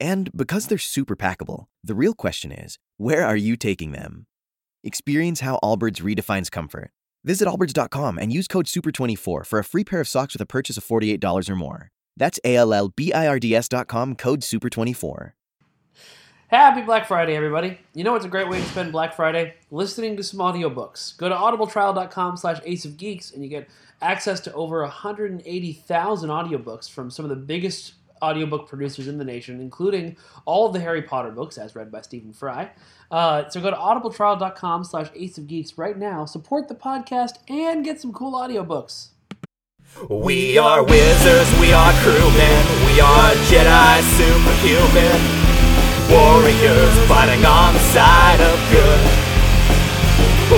And because they're super packable, the real question is where are you taking them? Experience how Allbirds redefines comfort. Visit allbirds.com and use code SUPER24 for a free pair of socks with a purchase of $48 or more. That's A L L B I R D S.com code SUPER24. Happy Black Friday, everybody. You know what's a great way to spend Black Friday? Listening to some audiobooks. Go to audibletrial.com slash ace of geeks and you get access to over 180,000 audiobooks from some of the biggest audiobook producers in the nation, including all of the Harry Potter books, as read by Stephen Fry. Uh, so go to audibletrial.com slash ace of geeks right now, support the podcast, and get some cool audiobooks. We are wizards, we are crewmen, we are Jedi superhuman warriors fighting on the side of good.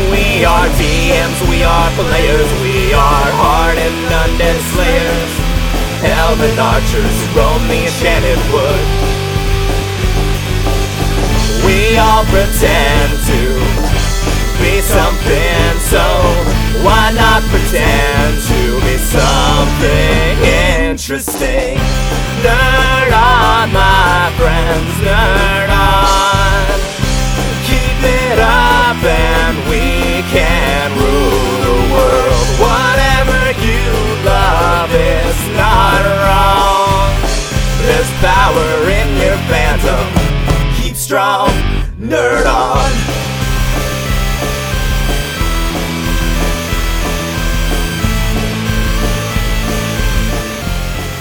We are DMs, we are players, we are hardened undead slayers, elven archers who roam the enchanted wood. We all pretend to be something, so why not pretend to be something interesting? Nerd on, my friends, nerd on. Keep it up and we you love is not wrong. There's power in your phantom. Keep strong, nerd on.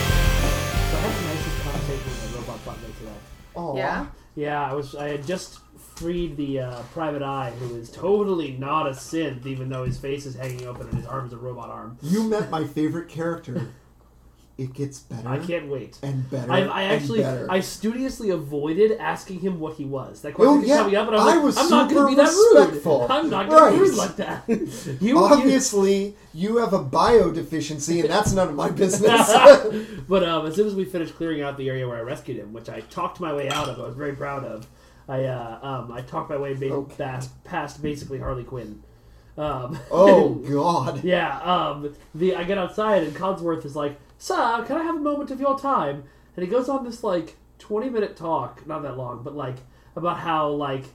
So I had the nicest conversation with a robot butler today. Oh, Yeah. Yeah, I was. I had just freed the uh, private eye, who is totally not a synth, even though his face is hanging open and his arm is a robot arm. You met my favorite character. It gets better. I can't wait. And better. I, I actually, better. I studiously avoided asking him what he was. That question Oh, yeah, coming up, and I was I like, was I'm not going to be that respectful. rude. I'm not going Right. to be rude like that. you, you, Obviously, you have a bio deficiency, and that's none of my business. but um, as soon as we finished clearing out the area where I rescued him, which I talked my way out of, I was very proud of. I uh, um, I talked my way ba- Okay. past, past basically Harley Quinn. Um, oh God! yeah. Um, the I get outside and Codsworth is like, "Sir, can I have a moment of your time?" And he goes on this like twenty minute talk, not that long, but like about how like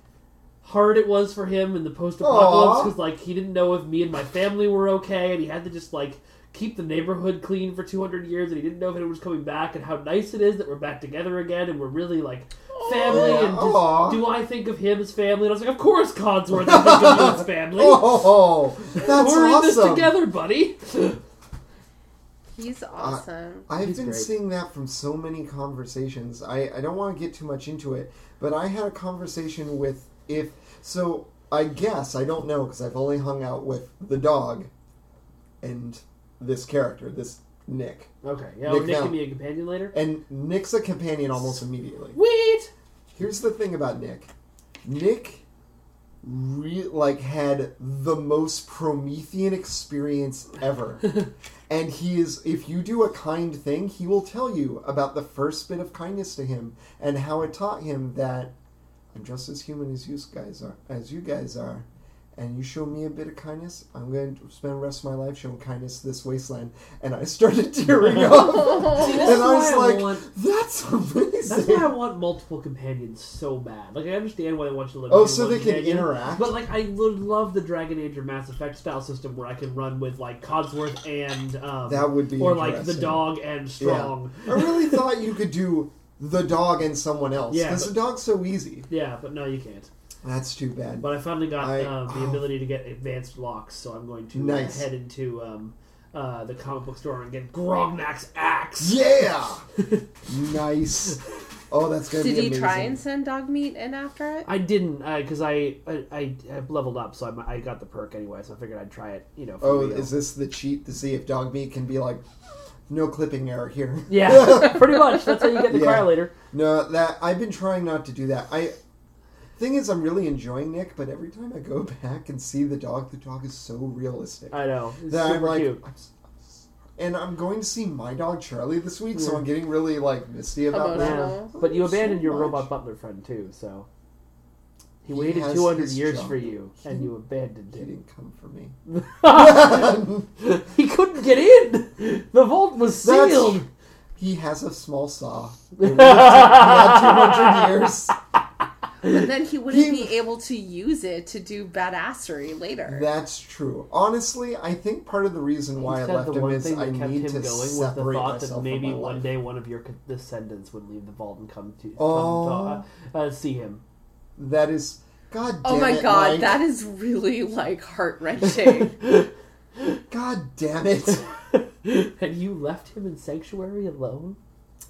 hard it was for him in the post apocalypse because like he didn't know if me and my family were okay, and he had to just like keep the neighborhood clean for 200 years and he didn't know if it was coming back and how nice it is that we're back together again and we're really like family Yeah, and aw. just, do I think of him as family and I was like of course Codsworth I think of you as family Oh, that's we're in this awesome. together buddy He's awesome. I've He's been great. seeing that from so many conversations. I, I don't want to get too much into it, but I had a conversation with if so. I guess I don't know because I've only hung out with the dog and this character, this Nick, okay yeah Nick Nick, Nick Val- can be a companion later and Nick's a companion almost immediately. Sweet Here's the thing about Nick. Nick re- like had the most Promethean experience ever. and he is if you do a kind thing, he will tell you about the first bit of kindness to him and how it taught him that I'm just as human as you guys are as you guys are. And you show me a bit of kindness, I'm going to spend the rest of my life showing kindness to this wasteland. And I started tearing up. See, and I was why I like, want- that's amazing. That's why I want multiple companions so bad. Like I understand why they want you to live. Oh, so one they can companion, interact? But like I would love the Dragon Age or Mass Effect style system where I can run with like Codsworth and um, That would be or like the dog and Strong. I really thought you could do the dog and someone else. Yeah, Because but- the dog's so easy. Yeah, but no, you can't. That's too bad. But I finally got I- uh, the oh. ability to get advanced locks, so I'm going to uh, Nice. head into um, uh, the comic book store and get Grognak's axe. yeah! nice. Oh, that's going to be Did he amazing. try and send Dogmeat in after it? I didn't because I, I I have leveled up, so I, I got the perk anyway. So I figured I'd try it. You know. For Oh, real. is this the cheat to see if Dogmeat can be like no clipping error here. Yeah, pretty much. That's how you get the Yeah. cry later. No, that I've been trying not to do that. I thing is, I'm really enjoying Nick, but every time I go back and see the dog, the dog is so realistic I know. It's that I'm like, cute. I'm s- I'm and I'm going to see my dog Charlie this week, so hmm. I'm getting really like misty about Emotional. that. Yeah. But you Oh, so abandoned your much. robot butler friend too, so he, He waited 200 years job. for you, and you abandoned He him. didn't come for me. he couldn't get in. The vault was That's- sealed. He has a small saw. He lived- he had 200 years. But then he wouldn't He- be able to use it to do badassery later. That's true. Honestly, I think part of the reason why He I left him one is I kept need him to going was the thought myself that from maybe my one life. day one of your descendants would leave the vault and come to come Oh. to, uh, see him. That is, God damn oh my it, god, Mike. that is really like heart wrenching. God damn it. and you left him in sanctuary alone.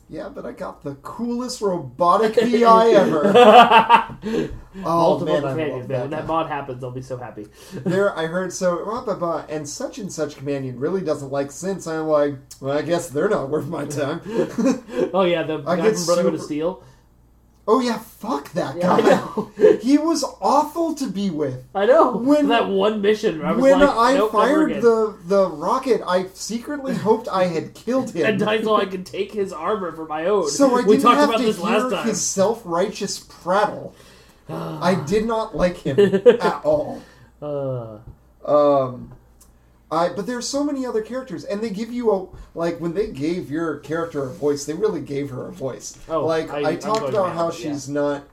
Yeah, but I got the coolest robotic PI ever. Oh Multiple man, companions, man. that. When that mod happens, I'll be so happy. There, I heard so blah, blah, blah, and such and such companion really doesn't like synths. I'm like, well, I guess they're not worth my time. Oh yeah, the I guy from Brotherhood of super- Steel. Oh yeah, fuck that Yeah, I guy. know. he was awful to be with. I know. When- that one mission, I was when like, I nope, never fired again. the the rocket, I secretly hoped I had killed him. and I thought I could take his armor for my own. so I we didn't talked have about to this last hear time. his self-righteous prattle. I did not like him at all. Uh, Um, I but there's so many other characters, and they give you a like when they gave your character a voice, they really gave her a voice. Oh, like I- I, talked about how but yeah. she's not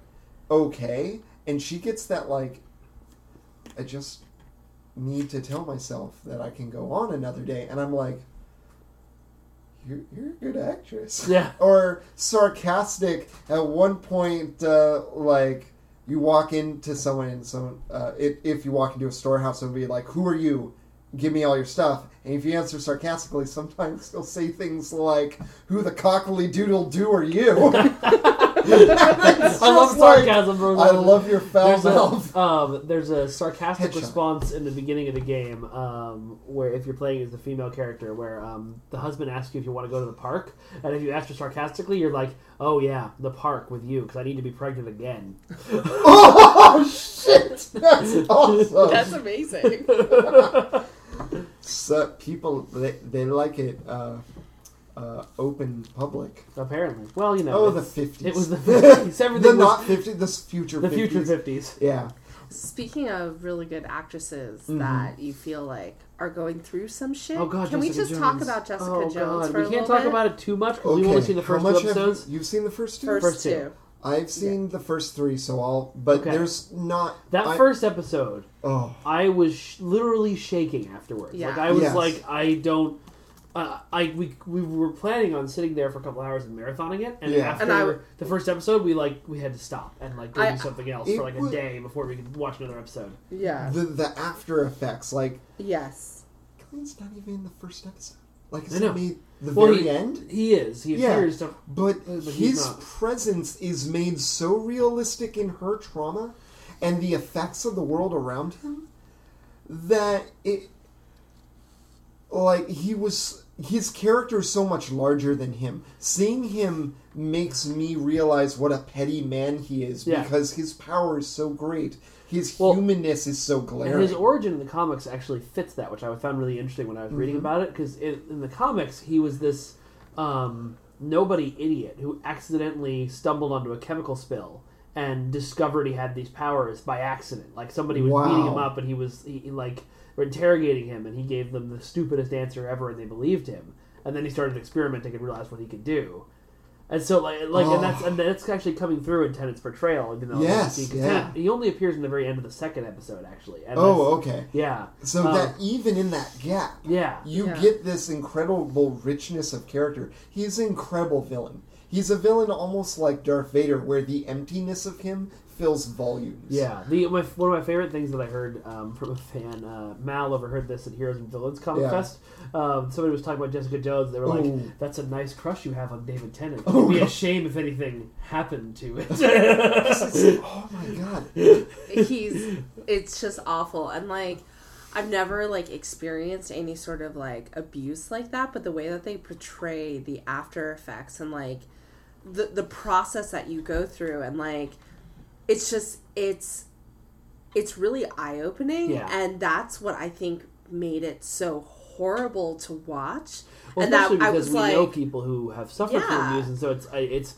okay, and she gets that like. I just need to tell myself that I can go on another day, and I'm like. You're, you're a good actress. Yeah. Or sarcastic at one point, uh, like you walk into someone and someone uh, if, if you walk into a storehouse and be like who are you give me all your stuff and if you answer sarcastically sometimes they'll say things like who the cockly doodle do are you I love sarcasm, bro. i love your foul There's mouth a, um, there's a sarcastic Headshot. response in the beginning of the game um, where if you're playing as the female character, where um, the husband asks you if you want to go to the park, and if you answer sarcastically, you're like, "Oh yeah, the park with you because I need to be pregnant again." oh shit that's awesome That's amazing. So people they, they like it uh, uh, open public Apparently, well, you know, oh the 50s It was the 50s. Everything the was not 50 the future the 50s. future 50s. yeah Speaking of really good actresses Mm-hmm. that you feel like are going through some shit, Oh god, can we Jessica just talk about Jessica oh, Jones God. for we a can't talk bit? about it too much because okay we've only seen the how first much two have episodes. you, you've seen the first two First, First two. two. I've seen the first three, so I'll. But Okay. there's not That I- first episode, Oh, I was sh- literally shaking afterwards. Yeah. Like I was Yes. like, I don't. Uh, I we, we were planning on sitting there for a couple hours and marathoning it, and Yeah. after And I- the first episode, we like we had to stop and like go I- do something else for like a would- day before we could watch another episode. Yeah. the the after effects, like yes. Glenn's not even in the first episode. Like it's I know. the Well, very he, end. he is. He Yeah. appears to. But, but his presence is made so realistic in her trauma and the effects of the world around him that it like he was his character is so much larger than him. Seeing him makes me realize what a petty man he is Yeah. because his power is so great. His Well, humanness is so glaring. his origin in the comics actually fits that, which I found really interesting when I was reading about it. Because in, in the comics, he was this um, nobody idiot who accidentally stumbled onto a chemical spill and discovered he had these powers by accident. Like somebody was Wow. beating him up, and he was he, he, like were interrogating him, and he gave them the stupidest answer ever, and they believed him. And then he started experimenting and realized what he could do. And so, like, like, Oh. and that's and that's actually coming through in Tennant's portrayal. You know, Yes, because yeah. Tennant- he only appears in the very end of the second episode, actually. And oh, okay. yeah. So Um, that even in that gap, yeah, you Yeah. get this incredible richness of character. He's an incredible villain. He's a villain almost like Darth Vader, where the emptiness of him fills volumes. yeah. The my, one of my favorite things that I heard um, from a fan, uh, Mal overheard this at Heroes and Villains Comic Yeah. Fest. Um, somebody was talking about Jessica Jones. They were like, Ooh. "That's a nice crush you have on David Tennant. Oh, It'd be a shame if anything happened to it." oh my god. He's it's just awful and like I've never like experienced any sort of like abuse like that, but the way that they portray the after effects and like the the process that you go through and like it's just it's it's really eye opening Yeah. and that's what I think made it so horrible to watch. Well, and that especially I because was we like know people who have suffered from Yeah. abuse, and so it's it's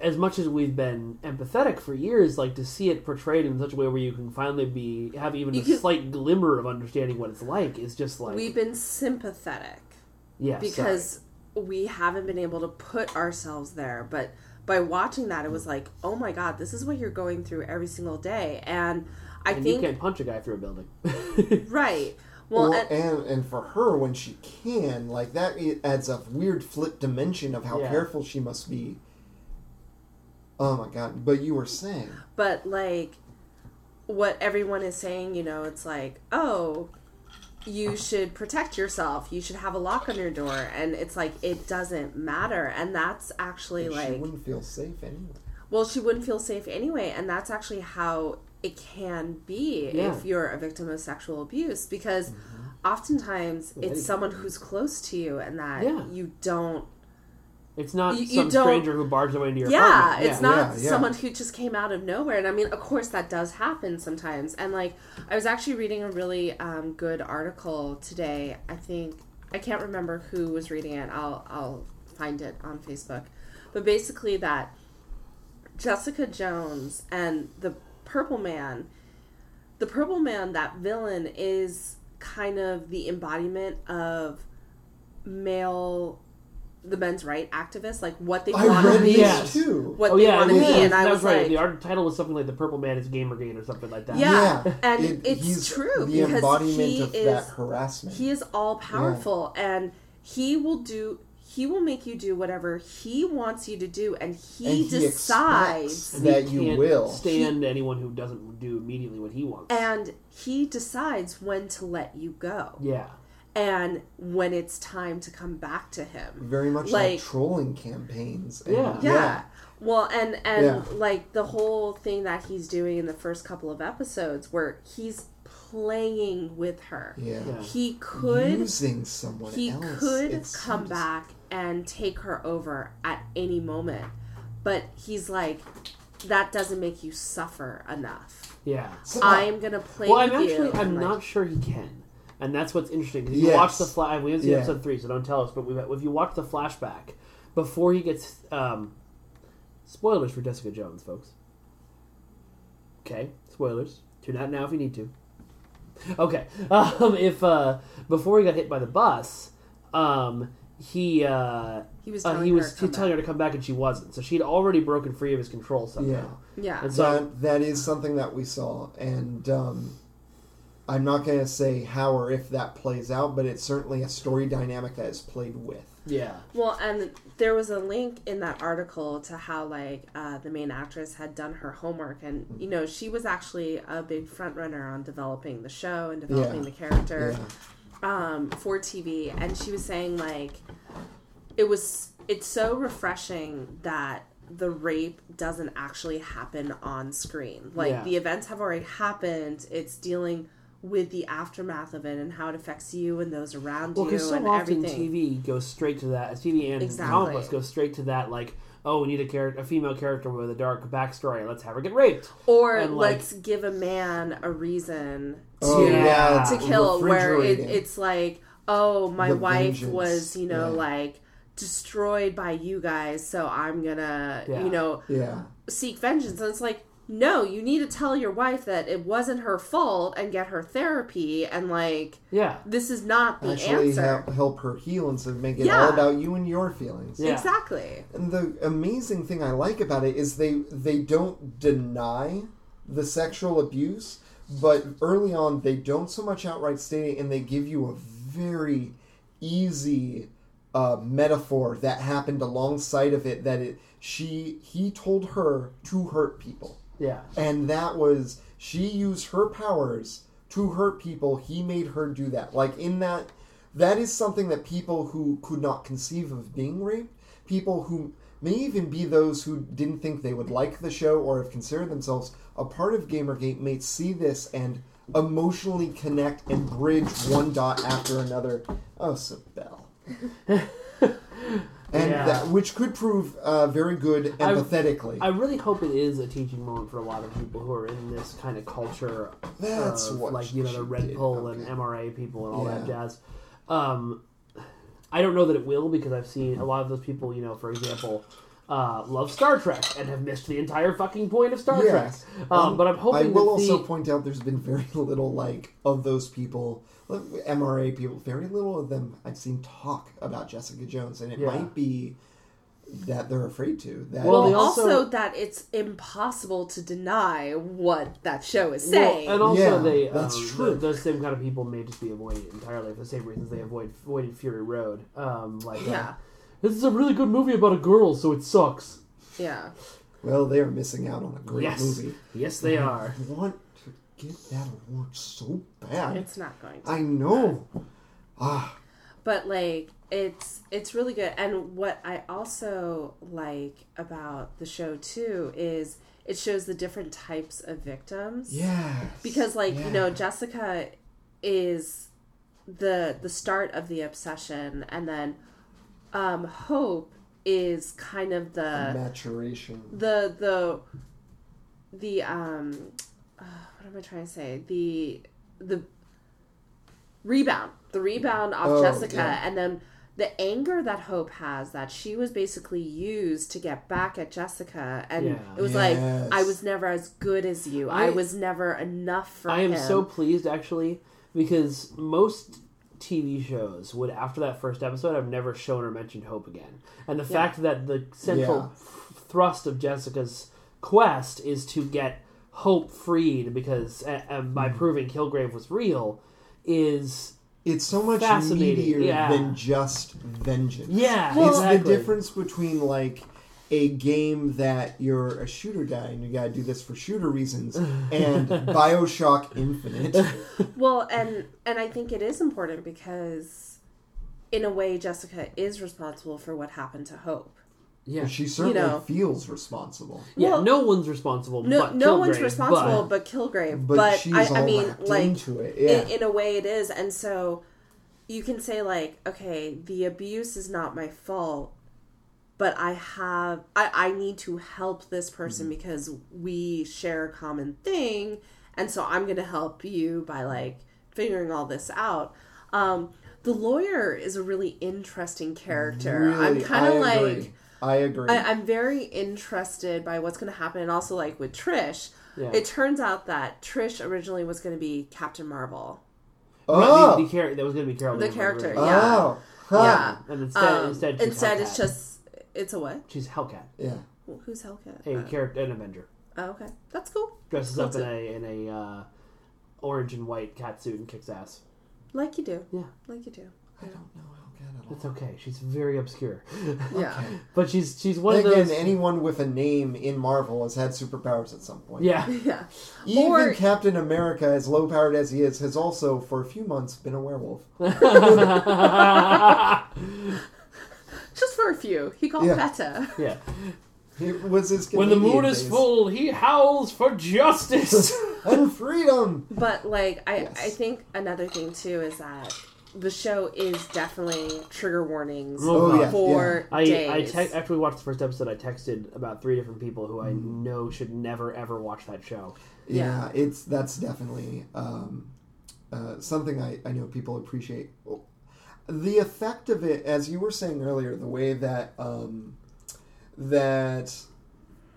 as much as we've been empathetic for years, like to see it portrayed in such a way where you can finally be have even You a can- slight glimmer of understanding what it's like is just like we've been sympathetic. yes, because we haven't been able to put ourselves there but by watching that it was like oh my god this is what you're going through every single day and i and you can't punch a guy through a building. right well, Well, and, and and for her when she can, like that, it adds a weird flip dimension of how Yeah. careful she must be. Oh my god! But you were saying, but like what everyone is saying you know it's like oh you should protect yourself. You should have a lock on your door. And it's like it doesn't matter. And that's actually she like She wouldn't feel safe anyway. Well, she wouldn't feel safe anyway, and that's actually how it can be Yeah. if you're a victim of sexual abuse. Because mm-hmm. oftentimes With it's someone who's close to you and that Yeah. you don't It's not You- you some don't- stranger who barges away into your yeah, apartment. it's not Yeah, yeah. someone who just came out of nowhere and i mean of course that does happen sometimes and like i was actually reading a really um, good article today i think i can't remember who was reading it i'll i'll find it on facebook but basically that jessica jones and the purple man the purple man that villain is kind of the embodiment of male the men's right activists like what they want to be this Yes. too. what Oh they yeah, want to and be, that was- and I that was right. like, the art title was something like "The Purple Man is Gamergate" or something like that. Yeah. Yeah, and it- it's true The because embodiment he of is that harassment. he is all powerful, and he will do he will make you do whatever he wants you to do, and he, and he decides expects he that you can't will. stand anyone who doesn't do immediately what he wants. and he decides when to let you go, yeah, and when it's time to come back to him. Very much like, Like- trolling campaigns. and- Yeah. Yeah. Well, and and Yeah. like the whole thing that he's doing in the first couple of episodes, where he's playing with her. Yeah. Yeah. He could using someone he else. could It come seems- back and take her over at any moment but he's like that doesn't make you suffer enough yeah. i am gonna play Well, I'm with you actually I'm like- not sure he can, and that's what's interesting. 'cause If you Yes. watch the flash, we haven't seen Yeah. episode three, so don't tell us. But we if you watch the flashback before he gets um, spoilers for Jessica Jones, folks. Okay, spoilers. Tune out now if you need to. Okay, um, if uh, before he got hit by the bus, um, he uh, he was uh, telling he her was to come telling her back. to come back, and she wasn't. So she'd already broken free of his control somehow. yeah And so that that is something that we saw, and um, I'm not going to say how or if that plays out, but it's certainly a story dynamic that is played with. yeah, well and there was a link in that article to how like uh, the main actress had done her homework and you know she was actually a big front runner on developing the show and developing Yeah. the character Yeah. um, for TV, and she was saying like it was it's so refreshing that the rape doesn't actually happen on screen. Like Yeah. the events have already happened. It's dealing with the aftermath of it and how it affects you and those around Well, you because so and often everything. TV goes straight to that. TV and Exactly. comic books go straight to that. Like, oh, we need a character, a female character with a dark backstory. Let's have her get raped. or and, like- let's give a man a reason oh, to Oh, yeah. to kill where it, it's like oh my The wife vengeance, was you know yeah. like destroyed by you guys so i'm gonna Yeah. you know Yeah. seek vengeance and it's like no you need to tell your wife that it wasn't her fault and get her therapy and like Yeah, this is not the Actually, answer help, help her heal instead of make it Yeah. all about you and your feelings. Yeah. exactly And the amazing thing I like about it is they they don't deny the sexual abuse, but early on they don't so much outright state it, and they give you a very easy uh, metaphor that happened alongside of it. That it she he told her to hurt people, yeah, and that was she used her powers to hurt people. He made her do that. Like in that, that is something that people who could not conceive of being raped, people who may even be those who didn't think they would like the show or have considered themselves a part of Gamergate, may see this and emotionally connect and bridge one dot after another. Oh, Sibel. and Yeah. that, which could prove uh, very good empathetically. I really hope it is a teaching moment for a lot of people who are in this kind of culture. That's of, what like you know the Red did. Pill and MRA people and all that jazz. Um, I don't know that it will because I've seen a lot of those people. You know, for example. Uh, love Star Trek and have missed the entire fucking point of Star. Trek. Um, but I'm hoping I will that the, also point out there's been very little like of those people, MRA people. Very little of them I've seen talk about Jessica Jones, and it Yeah. might be that they're afraid to. That Well, Well, they also, also- that it's impossible to deny what that show is Well, saying. and also Yeah, they that's um, true. th- those same kind of people may just be avoided entirely for the same reasons they avoid avoided Fury Road. Um, like uh, yeah, this is a really good movie about a girl, so it sucks. yeah. well, they are missing out on a great yes, movie. yes, they are. I want to get that award so bad. It's not going to. I know. Ah, but like it's it's really good and what i also like about the show too is it shows the different types of victims yeah. because like you know jessica is the the start of the obsession and then um hope is kind of the maturation. the the the um uh, what am i trying to say the the rebound the rebound off Oh, jessica yeah. and then the anger that hope has that she was basically used to get back at jessica and Yeah. it was Yes. like i was never as good as you i, I- was never enough for I am him so pleased actually because most TV shows would after that first episode have never shown or mentioned Hope again, and the fact that the central Yeah. thrust of Jessica's quest is to get Hope freed because uh, uh, by Hmm. proving Kilgrave was real is It's so much Fascinating, meatier yeah. than just vengeance. yeah Well- it's exactly. the difference between like a game that you're a shooter guy and you gotta do this for shooter reasons and Bioshock Infinite. well and and i think it is important because in a way jessica is responsible for what happened to hope Yeah, She certainly know. feels responsible. yeah. Well, no one's responsible. no but no one's responsible but- but, Kilgrave. But, But, she's I, all I mean, like into it. Yeah. in, in a way, it is, and so you can say like, okay, the abuse is not my fault, but I have I, I need to help this person Mm-hmm. because we share a common thing, and so I'm going to help you by like figuring all this out. Um, the lawyer is a really interesting character. I'm kind of like. agree. I agree. I, I'm very interested by what's going to happen, and also like with Trish, Yeah. it turns out that Trish originally was going to be Captain Marvel. Right, oh, the, the, char- that was going to be Carol. The character, really. yeah. oh, huh. Yeah, and instead, Um, instead, she's instead it's just it's a what? she's Hellcat, yeah. Who's Hellcat? a Uh, character, an Avenger. oh, okay, that's cool. dresses Cool up in too. a in a uh, orange and white cat suit and kicks ass. Like you do. Yeah. like you do. I don't know Hellcat at all. It's okay. She's very obscure, Yeah, but she's she's one Then of again, those. anyone with a name in Marvel has had superpowers at some point. yeah, yeah. Even Or- Captain America, as low powered as he is, has also, for a few months, been a werewolf. Just for a few. He got Yeah. better. yeah. It was his When the Canadian moon is days. full, he howls for justice. and freedom. But like, I Yes. I think another thing too is that the show is definitely trigger warnings Oh, yeah, for I, days. I te- after we watched the first episode, I texted about three different people who I Mm. know should never ever watch that show. Yeah, it's that's definitely um, uh, something I, I know people appreciate. The effect of it, as you were saying earlier, the way that um, that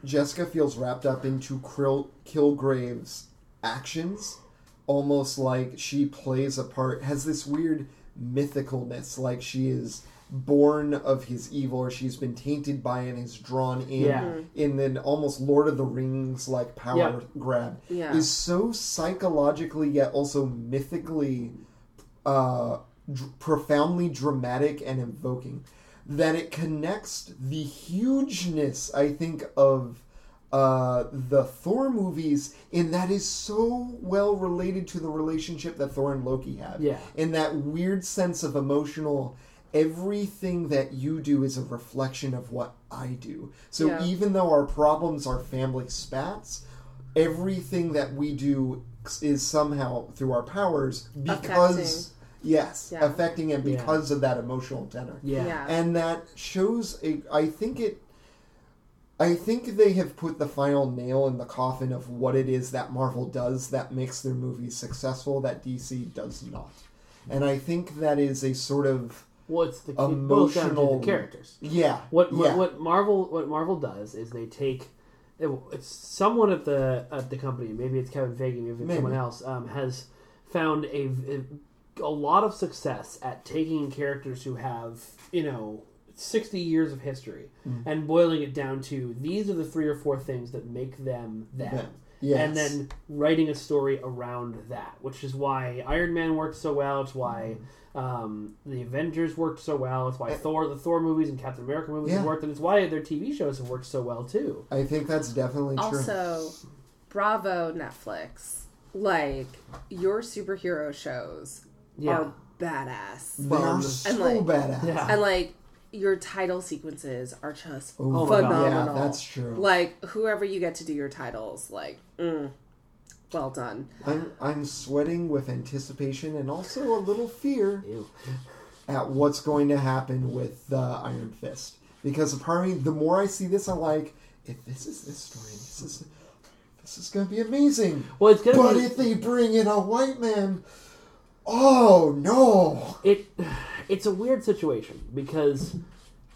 Jessica feels wrapped up into Krill, Kilgrave's actions, almost like she plays a part, has this weird mythicalness, like she is born of his evil or she's been tainted by it and is drawn in Yeah. in an almost Lord of the Rings like power Yeah. grab Yeah. is so psychologically yet also mythically uh, dr- profoundly dramatic and invoking that it connects the hugeness I think of uh, the Thor movies in that is so well related to the relationship that Thor and Loki have. Yeah. In that weird sense of emotional, everything that you do is a reflection of what I do. So Yeah. even though our problems are family spats, everything that we do is somehow through our powers because Affecting. yes, Yeah. affecting him Yeah. because of that emotional tenor. Yeah. Yeah. and that shows a i think it i think they have put the final nail in the coffin of what it is that marvel does that makes their movies successful that dc does not and i think that is a sort of Well, it's the it boils down to Emotional- the characters. yeah What what- yeah. what Marvel what Marvel does is they take it, it's someone at the at the company maybe it's Kevin Feige maybe it's Maybe. someone else um, has found a, a a lot of success at taking characters who have you know 60 years of history Mm. and boiling it down to these are the three or four things that make them them. Them. Yes. And then writing a story around that, which is why Iron Man worked so well. It's why um, the Avengers worked so well. It's why Thor, the Thor movies and Captain America movies Yeah. have worked, and it's why their TV shows have worked so well too. i think that's definitely true Also, bravo Netflix. Like your superhero shows Yeah, are badass. they are so And, like- badass Yeah. And like your title sequences are just Ooh, Oh phenomenal. yeah that's true Like whoever you get to do your titles, like, mm, well done. I'm, I'm sweating with anticipation and also a little fear Ew. at what's going to happen with the Iron Fist. Because a part of me, the more I see this, I'm like, if this is this story, this is this is going to be amazing. Well, it's gonna be But be if they bring in a white man, oh no! it. It's a weird situation because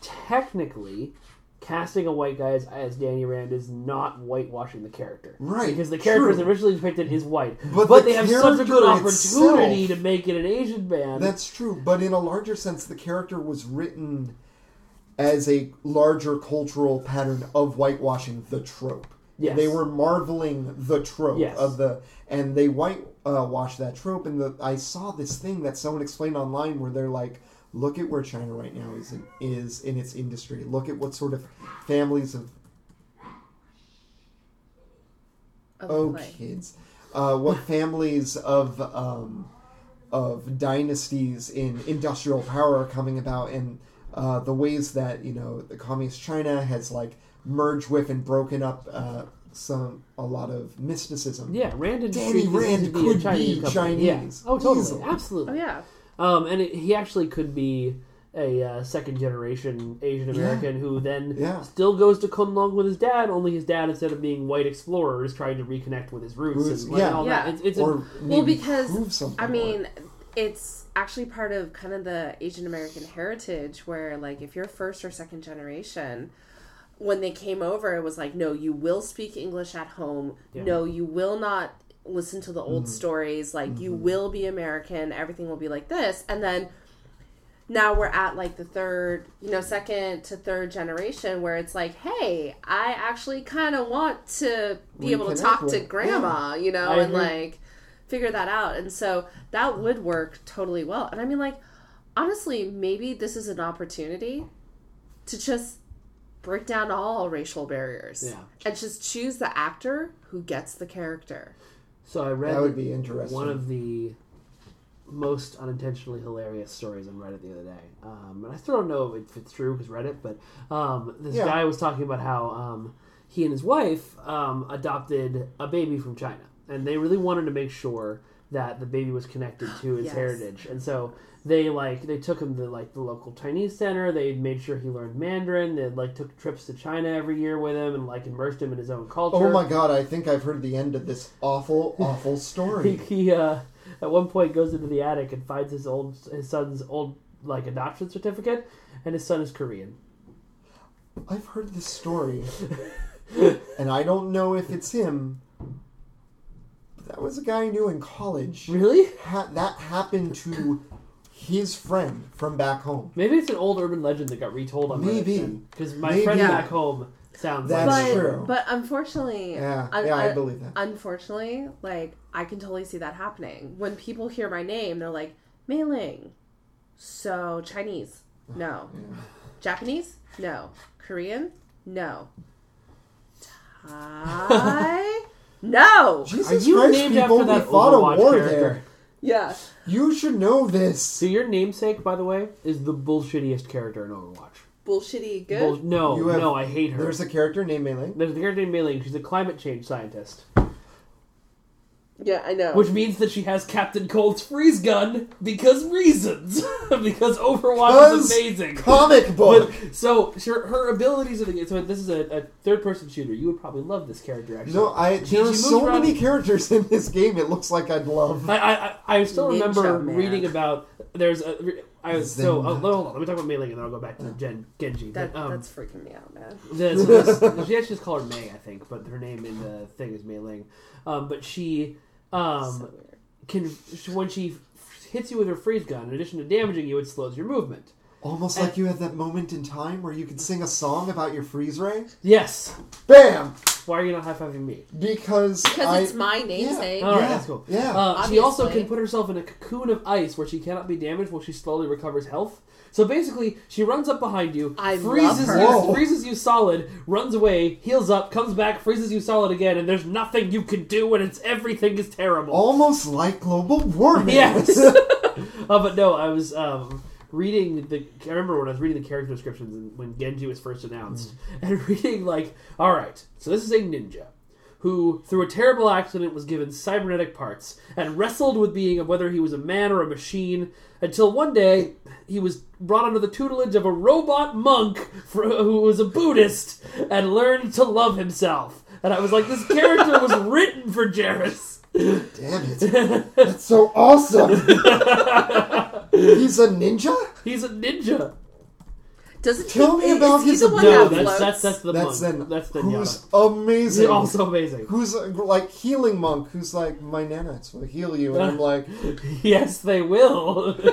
technically. Casting a white guy as, as Danny Rand is not whitewashing the character, Right, Because the character is originally depicted is white, But but, the they have such a good opportunity itself- to make it an Asian man. That's true. But in a larger sense, the character was written as a larger cultural pattern of whitewashing the trope. Yes. They were marveling the trope Yes. of the, and they white uh, washed that trope. And the I saw this thing that someone explained online where they're like, "Look at where China right now is in, is in its industry. Look at what sort of families of oh like, kids, uh, what families of um, of dynasties in industrial power are coming about, and uh, the ways that you know the communist China has like merged with and broken up uh, some a lot of mysticism. Yeah, Rand and Danny Rand is the could Chinese be. Chinese. Yeah. Oh, totally, Easily. absolutely. Oh yeah. Um, and it, he actually could be a uh, second generation Asian American who then Yeah. still goes to Kunlun with his dad. Only his dad, instead of being white explorer, is trying to reconnect with his roots Roots, and, like, yeah. all that. Yeah. It's, it's Or a, Well, because prove something I more. mean, it's actually part of kind of the Asian American heritage where, like, if you're first or second generation, when they came over, it was like, no, you will speak English at home. Yeah. No, you will not listen to the old Mm-hmm. stories. Like, you will be American. Everything will be like this. And then now we're at like the third, you know, second to third generation where it's like, hey, I actually kind of want to be able to talk to grandma, you know, I and agree. like figure that out. And so that would work totally well. And I mean, like, honestly, maybe this is an opportunity to just break down all racial barriers Yeah. and just choose the actor who gets the character. so I read that would be interesting. one of the most unintentionally hilarious stories on Reddit the other day. Um, and I still don't know if it's true because Reddit, but um, this Yeah. guy was talking about how um, he and his wife um, adopted a baby from China, and they really wanted to make sure that the baby was connected to his Yes. heritage, and so. They like they took him to like the local Chinese center. They made sure he learned Mandarin. They like took trips to China every year with him and like immersed him in his own culture. oh my god! I think I've heard the end of this awful, awful he, story. he uh, at one point goes into the attic and finds his old his son's old like adoption certificate, and his son is Korean. I've heard this story, and I don't know if it's him. But that was a guy I knew in college. Really? Ha- that happened to his friend from back home. Maybe it's an old urban legend that got retold on Maybe. because my Maybe. friend Yeah. back home sounds That's like but, true. But unfortunately, Yeah, un- yeah, I believe that. Unfortunately, like I can totally see that happening. When people hear my name, they're like, Mae Linh. So Chinese? No. Japanese? No. Korean? No. Thai? No. Jesus Are you Christ, named people, after that we fought a war character? there. Yeah. You should know this. So your namesake, by the way, is the bullshittiest character in Overwatch. Bullshitty good. Bull- no, You have- no, I hate her. There's a character named Mei Ling. There's a character named Mei Ling. She's a climate change scientist. Yeah, I know. which means that she has Captain Cold's freeze gun because reasons. because Overwatch is amazing. Comic book. But, so her, her abilities in the game. So this is a, a third-person shooter. You would probably love this character. Actually, no, I She- there she are so around- many characters in this game. It looks like I'd love. I, I, I I still Ninja remember Man. reading about there's a I was so Zen. oh, hold on let me talk about Mei Ling and then I'll go back to Gen, Genji. that, but, um, that's freaking me out, man. the, so this, she actually just call her May I think, but her name in the thing is Mei Ling. Um, but she um, so can when she hits you with her freeze gun, in addition to damaging you, it slows your movement. Almost and- like you had that moment in time where you could sing a song about your freeze ray. Yes. Bam! Why are you not high fiving me? Because Because I, it's my namesake. All right, Yeah, that's cool. yeah. Uh, she also can put herself in a cocoon of ice where she cannot be damaged while she slowly recovers health. So basically, she runs up behind you, I love freezes her. you, Whoa. freezes you solid, runs away, heals up, comes back, freezes you solid again, and there's nothing you can do, and it's everything is terrible. almost like global warming. Yes. uh, but no, I was um, reading the. I remember when I was reading the character descriptions and when Genji was first announced, and reading like, all right, so this is a ninja who, through a terrible accident, was given cybernetic parts and wrestled with being of whether he was a man or a machine until one day he was brought under the tutelage of a robot monk for, who was a Buddhist and learned to love himself. And I was like, this character was written for Jarys. Damn it. That's so awesome. He's a ninja? He's a ninja. Doesn't Tell he, me about his the one No, that that's, that's that's the That's monk. then that's the who's Nyana. amazing. He's also amazing. Who's like healing monk who's like my nanites will heal you and I'm like Yes, they will.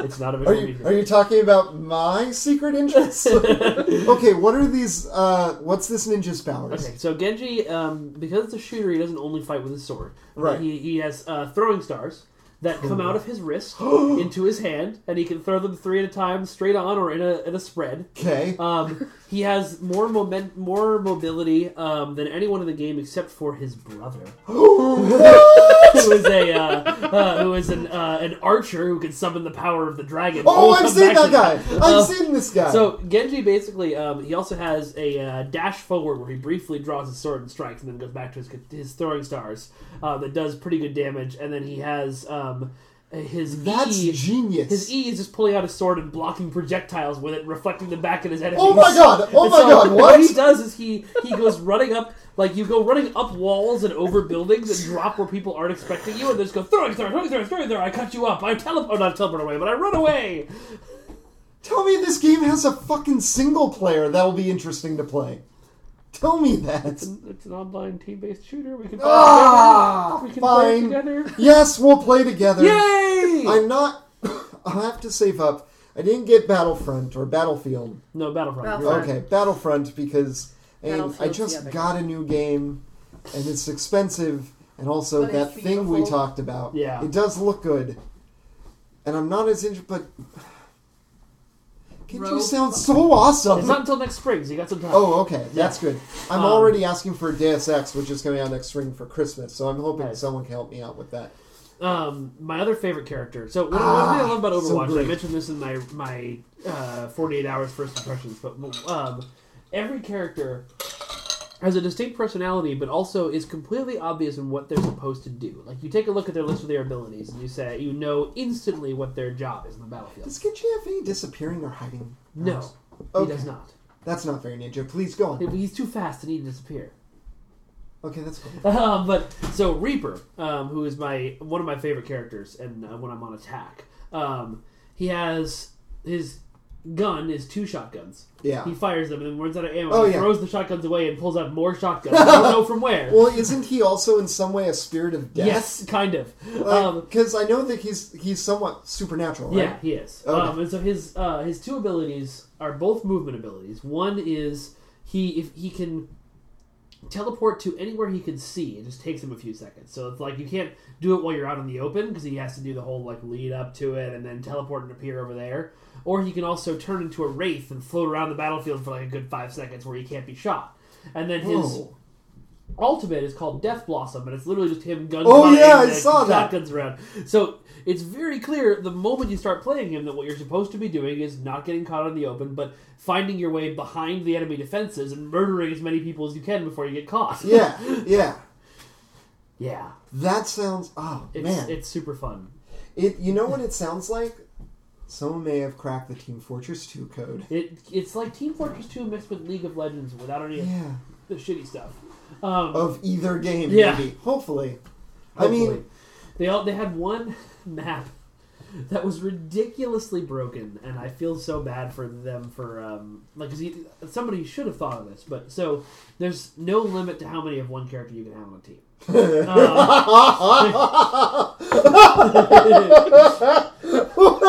it's not a are you are you talking about my secret interests? okay, what are these uh what's this ninja's powers? Okay, so Genji, um, because it's a shooter, he doesn't only fight with his sword. Right. He, he has uh, throwing stars that come out of his wrist into his hand, and he can throw them three at a time, straight on or in a in a spread. Okay. Um, he has more moment, more mobility um, than anyone in the game except for his brother, who is a uh, uh, who is an uh, an archer who can summon the power of the dragon. Oh, We'll I've come seen back to that guy. I've Uh, seen this guy. So Genji basically, um, he also has a uh, dash forward where he briefly draws his sword and strikes, and then goes back to his his throwing stars uh, that does pretty good damage. And then he has um, his That's E. genius. His E is just pulling out his sword and blocking projectiles with it, reflecting them back at his enemies. Oh my god! Oh my so god! What he does is he he goes running up like you go running up walls and over buildings and drop where people aren't expecting you, and just go throwing throwing star, throwing star. I cut you up. I teleport, oh, not teleport away, but I run away. Tell me this game has a fucking single player that'll be interesting to play. Tell me that. It's an online team-based shooter. We can play Ah, together. We can play together. Yes, we'll play together. Yay! I'm not. I'll have to save up. I didn't get Battlefront or Battlefield. no Battlefront. Battlefront. Okay, Battlefront because and I just got a new game and it's expensive and also But that it's thing we talked about. Yeah. It does look good. And I'm not as interested, but. Genji Rogue sounds so awesome! It's not until next spring, so you got some time. Oh, okay, that's good. I'm Um, already asking for Deus Ex, which is coming out next spring for Christmas, so I'm hoping Nice. someone can help me out with that. Um, my other favorite character. So one, Ah, one thing I love about so Overwatch, I great. mentioned this in my my uh, 48 hours first impressions, but um, every character has a distinct personality, but also is completely obvious in what they're supposed to do. Like you take a look at their list of their abilities, and you say you know instantly what their job is in the battlefield. Does Genji have any disappearing or hiding? No, powers? he does not. That's not very ninja. Please go on. He's too fast to need to disappear. Okay, that's cool. Um, but so Reaper, um, who is my one of my favorite characters, and uh, when I'm on attack, um, he has his gun is two shotguns. Yeah. He fires them and then runs out of ammo. Oh, he yeah. throws the shotguns away and pulls out more shotguns. I don't know from where. Well, isn't he also in some way a spirit of death? yes, kind of. Um, Because I know that he's he's somewhat supernatural, right? Yeah, he is. Okay. Um, and so his uh, his two abilities are both movement abilities. One is he if he can teleport to anywhere he can see. It just takes him a few seconds. So it's like you can't do it while you're out in the open because he has to do the whole like lead up to it and then teleport and appear over there. Or he can also turn into a wraith and float around the battlefield for like a good five seconds where he can't be shot. And then his Whoa. ultimate is called Death Blossom, and it's literally just him guns. Oh, yeah, I saw that. Shotguns around. So it's very clear the moment you start playing him that what you're supposed to be doing is not getting caught in the open, but finding your way behind the enemy defenses and murdering as many people as you can before you get caught. Yeah, yeah. Yeah, That sounds. Oh it's man, it's super fun. it. You know what it sounds like? Someone may have cracked the Team Fortress 2 code. It it's like Team Fortress 2 mixed with League of Legends without any of the shitty stuff. Um, Of either game, Yeah. maybe. Hopefully. I mean, they all they had one map that was ridiculously broken, and I feel so bad for them for um like 'cause he, somebody should have thought of this, but so there's no limit to how many of one character you can have on a team.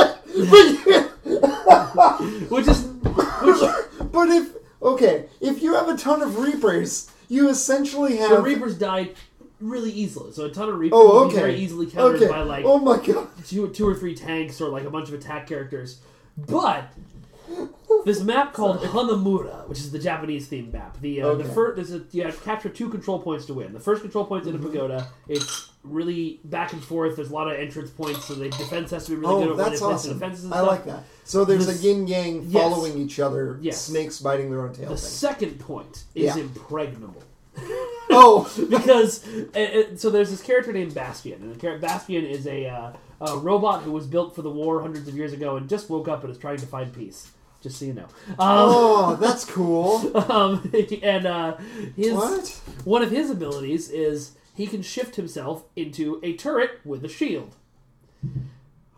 Which is which but if okay, if you have a ton of Reapers, you essentially have the Reapers died really easily, so a ton of Reapers Oh, be okay. very easily countered okay. by like oh my god. two, two or three tanks or like a bunch of attack characters. But this map called Hanamura, which is the Japanese themed map. The uh, the first there's a, you have to capture two control points to win. The first control point's Mm-hmm. in a pagoda. It's really back and forth. There's a lot of entrance points, so the defense has to be really good Oh, at that's awesome. defenses I like that. So there's a yin yang Yes. following each other, Yes. snakes biting their own tail The thing. second point is Yeah. impregnable. Oh, because uh, uh, so there's this character named Bastion, and Bastion is a, uh, a robot who was built for the war hundreds of years ago and just woke up and is trying to find peace. Just so you know. Um, oh, that's cool. um, and uh, his What? one of his abilities is he can shift himself into a turret with a shield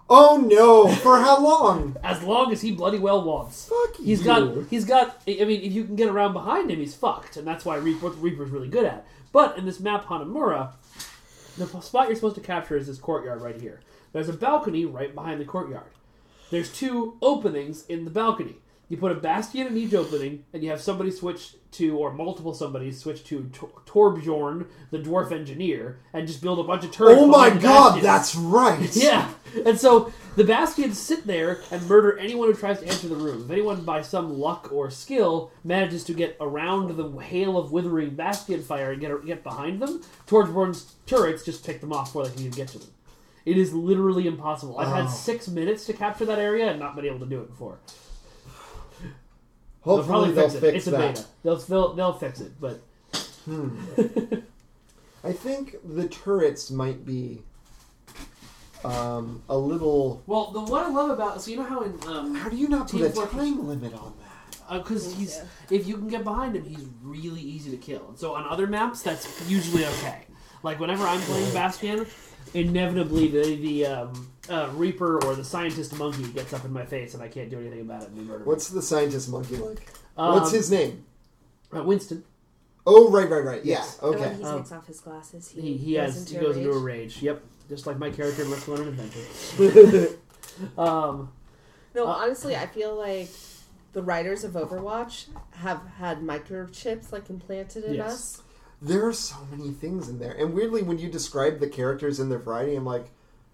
Oh no! For how long? as long as he bloody well wants. Fuck He's you. got he's got. I mean, if you can get around behind him, he's fucked, and that's why Reaper, what Reaper's really good at. But in this map, Hanamura, the spot you're supposed to capture is this courtyard right here. There's a balcony right behind the courtyard. There's two openings in the balcony. You put a bastion in each opening, and you have somebody switch to, or multiple somebody switch to Tor- Torbjorn, the dwarf engineer, and just build a bunch of turrets. Oh my god, bastions. that's right. Yeah, and so the Bastions sit there and murder anyone who tries to enter the room. If anyone, by some luck or skill, manages to get around the hail of withering Bastion fire and get get behind them, Torbjorn's turrets just pick them off before they can even get to them. It is literally impossible. I've had Oh. six minutes to capture that area and not been able to do it before. They'll Hopefully probably they'll fix it. fix it's a that. beta. They'll, they'll they'll fix it, but I think the turrets might be um, a little. well, the what I love about so you know how in um, How do you not put a Fortress- time limit on that? because Uh, he's if you can get behind him, he's really easy to kill. And so on other maps, that's usually okay. Like whenever I'm playing Bastion, inevitably the the um, uh, Reaper or the scientist monkey gets up in my face, and I can't do anything about it. And they murder me. What's the scientist monkey like? Um, What's his name? Uh, Winston? Oh, right, right, right. Yeah. Yes. And when Okay. he Um, takes off his glasses, he, He he goes has into he goes a into a rage. rage. Yep, just like my character in Let's Go on an Adventure. um, No, Uh, honestly, I feel like the writers of Overwatch have had microchips like implanted in Yes. us. There are so many things in there, and weirdly, when you describe the characters and their variety, I'm like,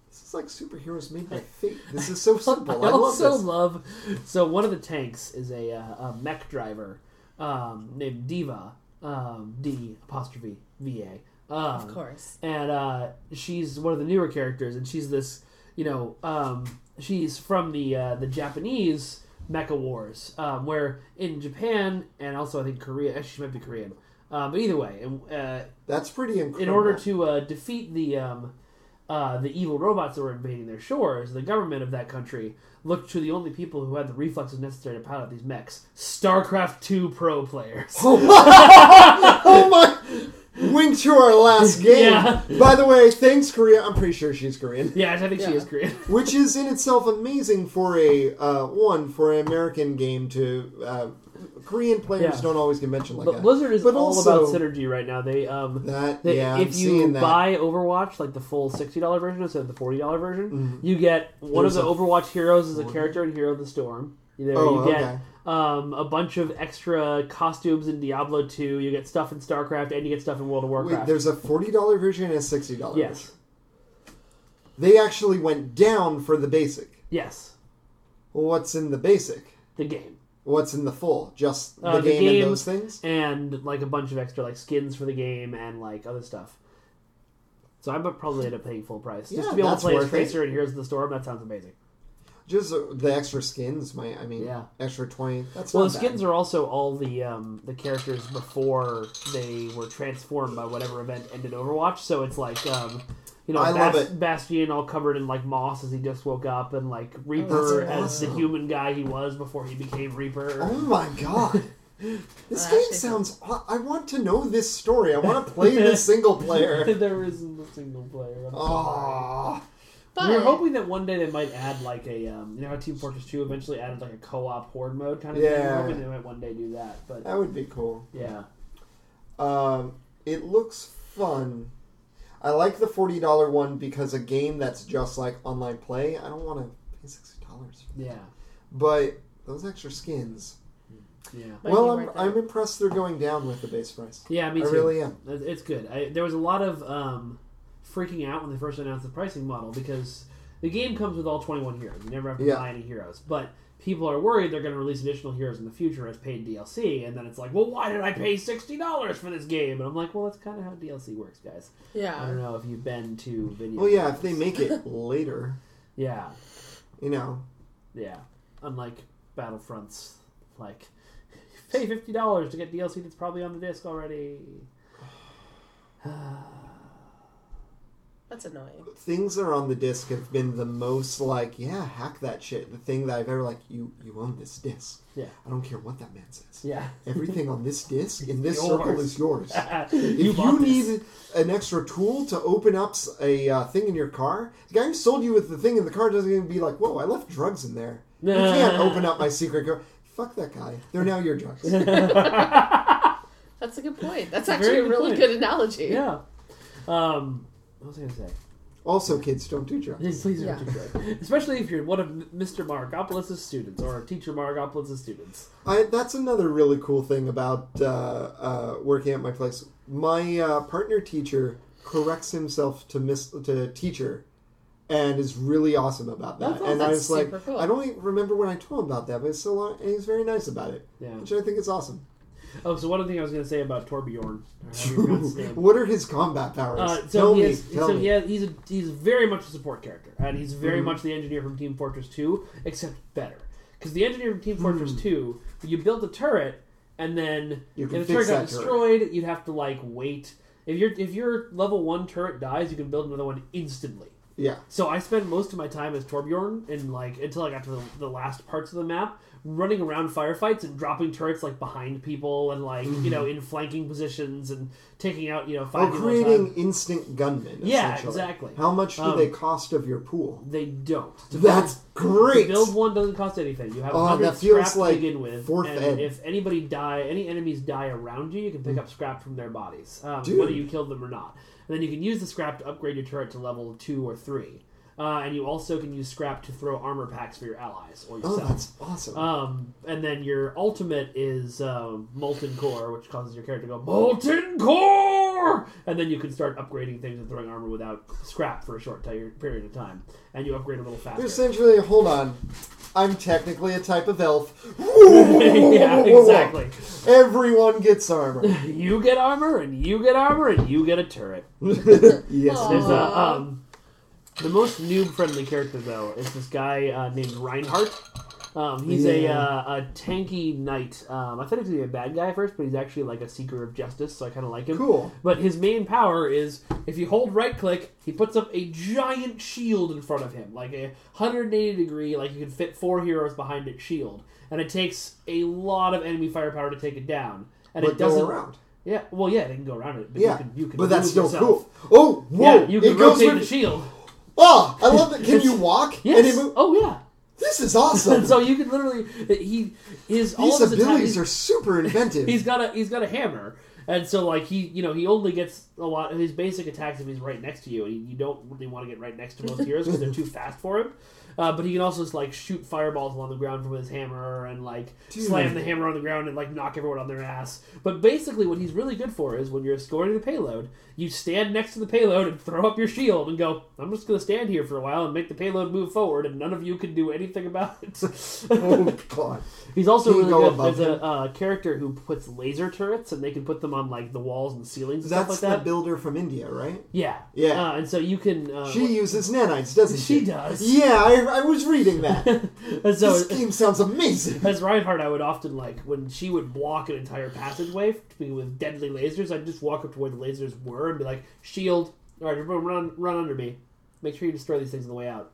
this is like superheroes made by fate. This is so simple. I I love also this. love. So one of the tanks is a, uh, a mech driver um, named D.Va, um, D apostrophe V A. Um, Of course. and uh, she's one of the newer characters, and she's this, you know, um, she's from the uh, the Japanese Mecha Wars, um, where in Japan and also I think Korea, actually she might be Korean, uh, but either way, uh, That's pretty incredible. in order to uh, defeat the um, uh, the evil robots that were invading their shores, the government of that country looked to the only people who had the reflexes necessary to pilot these mechs: StarCraft Two pro players. oh my! Wink to our last game. Yeah. By the way, thanks Korea. I'm pretty sure she's Korean. yeah, I think she is Korean. Which is in itself amazing for a uh, one for an American game to uh, Korean players Yeah. don't always get mentioned like But that. Blizzard is But all also- about synergy right now. They um That they, yeah, I'm if you seeing that. buy Overwatch like the full sixty dollar version instead of the forty dollar version, you get one Mm-hmm. There's of the Overwatch heroes as a character in Hero of the Storm. There Oh, you get okay. um, a bunch of extra costumes in Diablo 2. You get stuff in StarCraft, and you get stuff in World of Wait, Warcraft. there's a forty dollar version and a sixty dollar yes, version. They actually went down for the basic. yes, Well, what's in the basic? the game What's in the full? Just the, Uh, the game, game- and those things. and like a bunch of extra like skins for the game and like other stuff. So I would probably end up paying full price just Yeah, to be able to play as it. Tracer and Heroes of the Storm. That sounds amazing. Just uh, the extra skins, my I mean, Yeah. extra twenty. That's Well, the bad. skins are also all the um, the characters before they were transformed by whatever event ended Overwatch. So it's like um, you know, I love it. Bastion all covered in like moss as he just woke up, and like Reaper That's as the human guy he was before he became Reaper. Oh my god. This That game actually sounds. I want to know this story. I want to play this single player. there isn't a single player. I'm sorry. Oh, But We are hoping that one day they might add like a um, you know how Team Fortress Two eventually added like a co-op horde mode kind of thing. We Yeah. We're hoping they might one day do that, but that would be cool. yeah, Um, it looks fun. I like the forty dollar one because a game that's just like online play. I don't want to pay sixty dollars. yeah, But those extra skins. yeah. Might well, I'm worth. I'm impressed they're going down with the base price. Yeah, me I too. really am. It's good. I, there was a lot of um, freaking out when they first announced the pricing model because the game comes with all 21 heroes. You never have to Yeah. buy any heroes. But people are worried they're going to release additional heroes in the future as paid DLC. And then it's like, well, why did I pay $60 for this game? And I'm like, well, that's kind of how DLC works, guys. Yeah. I don't know if you've been to video Well, yeah, games. if they make it later, Yeah, you know. yeah. Unlike Battlefronts, like, pay $50 to get DLC that's probably on the disc already. that's annoying. things that are on the disc have been the most like, yeah, hack that shit. The thing that I've ever like, you you own this disc. Yeah. I don't care what that man says. Yeah. Everything on this disc in this Yours. circle is yours. If you you, bought this. need an extra tool to open up a uh, thing in your car, the guy who sold you with the thing in the car doesn't even be like, "Whoa, I left drugs in there. You can't open up my secret car." Fuck that guy. They're now your drugs. That's a good point. That's a actually very a really point. good analogy. Yeah. Um, what was I going to say? also, kids, don't do drugs. Please, please Yeah. don't do drugs. Especially if you're one of Mr. Margopoulos' students or teacher Margopoulos' students. I, that's another really cool thing about uh, uh, working at my place. My uh, partner teacher corrects himself to miss to teacher, and is really awesome about that. That's awesome. And I That's was like, super cool. I don't even remember when I told him about that, but it's so long, and he's very nice about it, Yeah. which I think is awesome. Oh, so one thing I was going to say about Torbjorn. or however you pronounce his name. what are his combat powers? Uh, so tell he me, is, tell so me. he has, he's a, he's very much a support character, and he's very Mm-hmm. much the engineer from Team Fortress Two, except better. Because the engineer from Team. Fortress Two, you built a turret, and then if the turret got that turret. destroyed, you'd have to like wait. If your if your level one turret dies, you can build another one instantly. Yeah, So I spent most of my time as Torbjorn, and like until I got to the, the last parts of the map, running around firefights and dropping turrets like behind people and like you know in flanking positions and taking out you know five a creating instant gunmen. Yeah, exactly. How much do Um, they cost of your pool? They don't. To That's build, great. build one doesn't cost anything. You have Oh, that feels scrap to like begin with, fourth and ed. if anybody die, any enemies die around you, you can pick up scrap from their bodies, um, whether you killed them or not. And then you can use the scrap to upgrade your turret to level two or three. Uh, and you also can use scrap to throw armor packs for your allies or yourself. oh, yourself. that's awesome. Um, and then your ultimate is um, Molten Core, which causes your character to go Molten Core, and then you can start upgrading things and throwing armor without scrap for a short ti- period of time, and you upgrade a little faster. Essentially, hold on. I'm technically a type of elf. yeah, exactly. Everyone gets armor. You get armor, and you get armor, and you get a turret. yes. There's a um, the most noob friendly character though is this guy uh, named Reinhardt. Um, he's a, uh, a tanky knight. Um, I thought he was gonna be a bad guy at first, but he's actually like a seeker of justice, so I kind of like him. Cool. But his main power is if you hold right click, he puts up a giant shield in front of him, like a 180 degree, like you can fit four heroes behind it shield, and it takes a lot of enemy firepower to take it down. And But it doesn't. go around. Yeah, well, yeah, they can go around it, but Yeah. you can, you can but that's still yourself. cool. Oh, whoa! Yeah, you can it goes rotate with the shield. Oh, I love that. Can you walk? Yes. Move? Oh yeah. This is awesome. so you can literally he his all These abilities are super inventive. he's got a he's got a hammer. And so, like he, you know, he only gets a lot of his basic attacks if he's right next to you, and you don't really want to get right next to most heroes because they're too fast for him. Uh, but he can also just like shoot fireballs along the ground from his hammer and like Dude. slam the hammer on the ground and like knock everyone on their ass. But basically, what he's really good for is when you're escorting the payload, you stand next to the payload and throw up your shield and go, "I'm just going to stand here for a while and make the payload move forward, and none of you can do anything about it." oh god. He's also really go good. There's a uh, character who puts laser turrets, and they can put them on like the walls and ceilings and That's stuff like the that. builder from India, right? Yeah, Yeah. Uh, and so you can. Uh, She uses nanites, doesn't she? She does. Yeah, I, I was reading that. so this game sounds amazing. as Reinhardt, I would often like when she would block an entire passageway with deadly lasers. I'd just walk up to where the lasers were and be like, "Shield, all right, everyone, run, run under me. Make sure you destroy these things on the way out."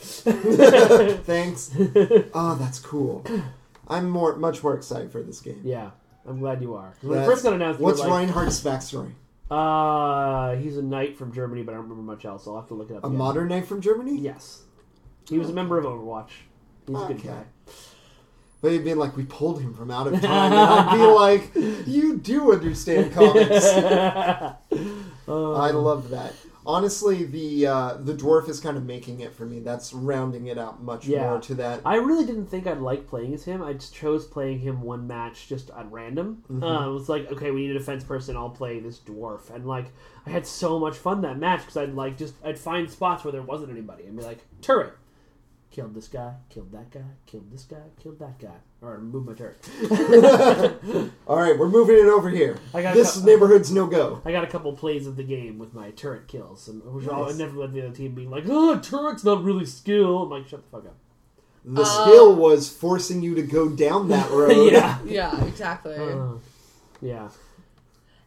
Thanks. Oh, that's cool. I'm more, much more excited for this game. Yeah, I'm glad you are. When it That's- first got announced, we were what's like, Reinhardt's backstory? Uh, he's a knight from Germany, but I don't remember much else. I'll have to look it up. A again. modern knight from Germany? Yes, he was a member of Overwatch. He's a good Okay. guy. But it'd be like we pulled him from out of time, and I'd be like, "You do understand comics." I love that. Honestly, the uh, the dwarf is kind of making it for me. That's rounding it out much Yeah. more to that. I really didn't think I'd like playing as him. I just chose playing him one match just at random. Mm-hmm. Uh, it was like, okay, we need a defense person. I'll play this dwarf, and like I had so much fun that match because I'd like just I'd find spots where there wasn't anybody and be like turret. Killed this guy, killed that guy, killed this guy, killed that guy. Or move my turret. All right, we're moving it over here. I got This a- neighborhood's no go. I got a couple plays of the game with my turret kills, and which all, I never let the other team be like, "Oh, turret's not really skill." I'm like, "Shut the fuck up." The skill was forcing you to go down that road. yeah, Yeah, exactly. Uh, yeah.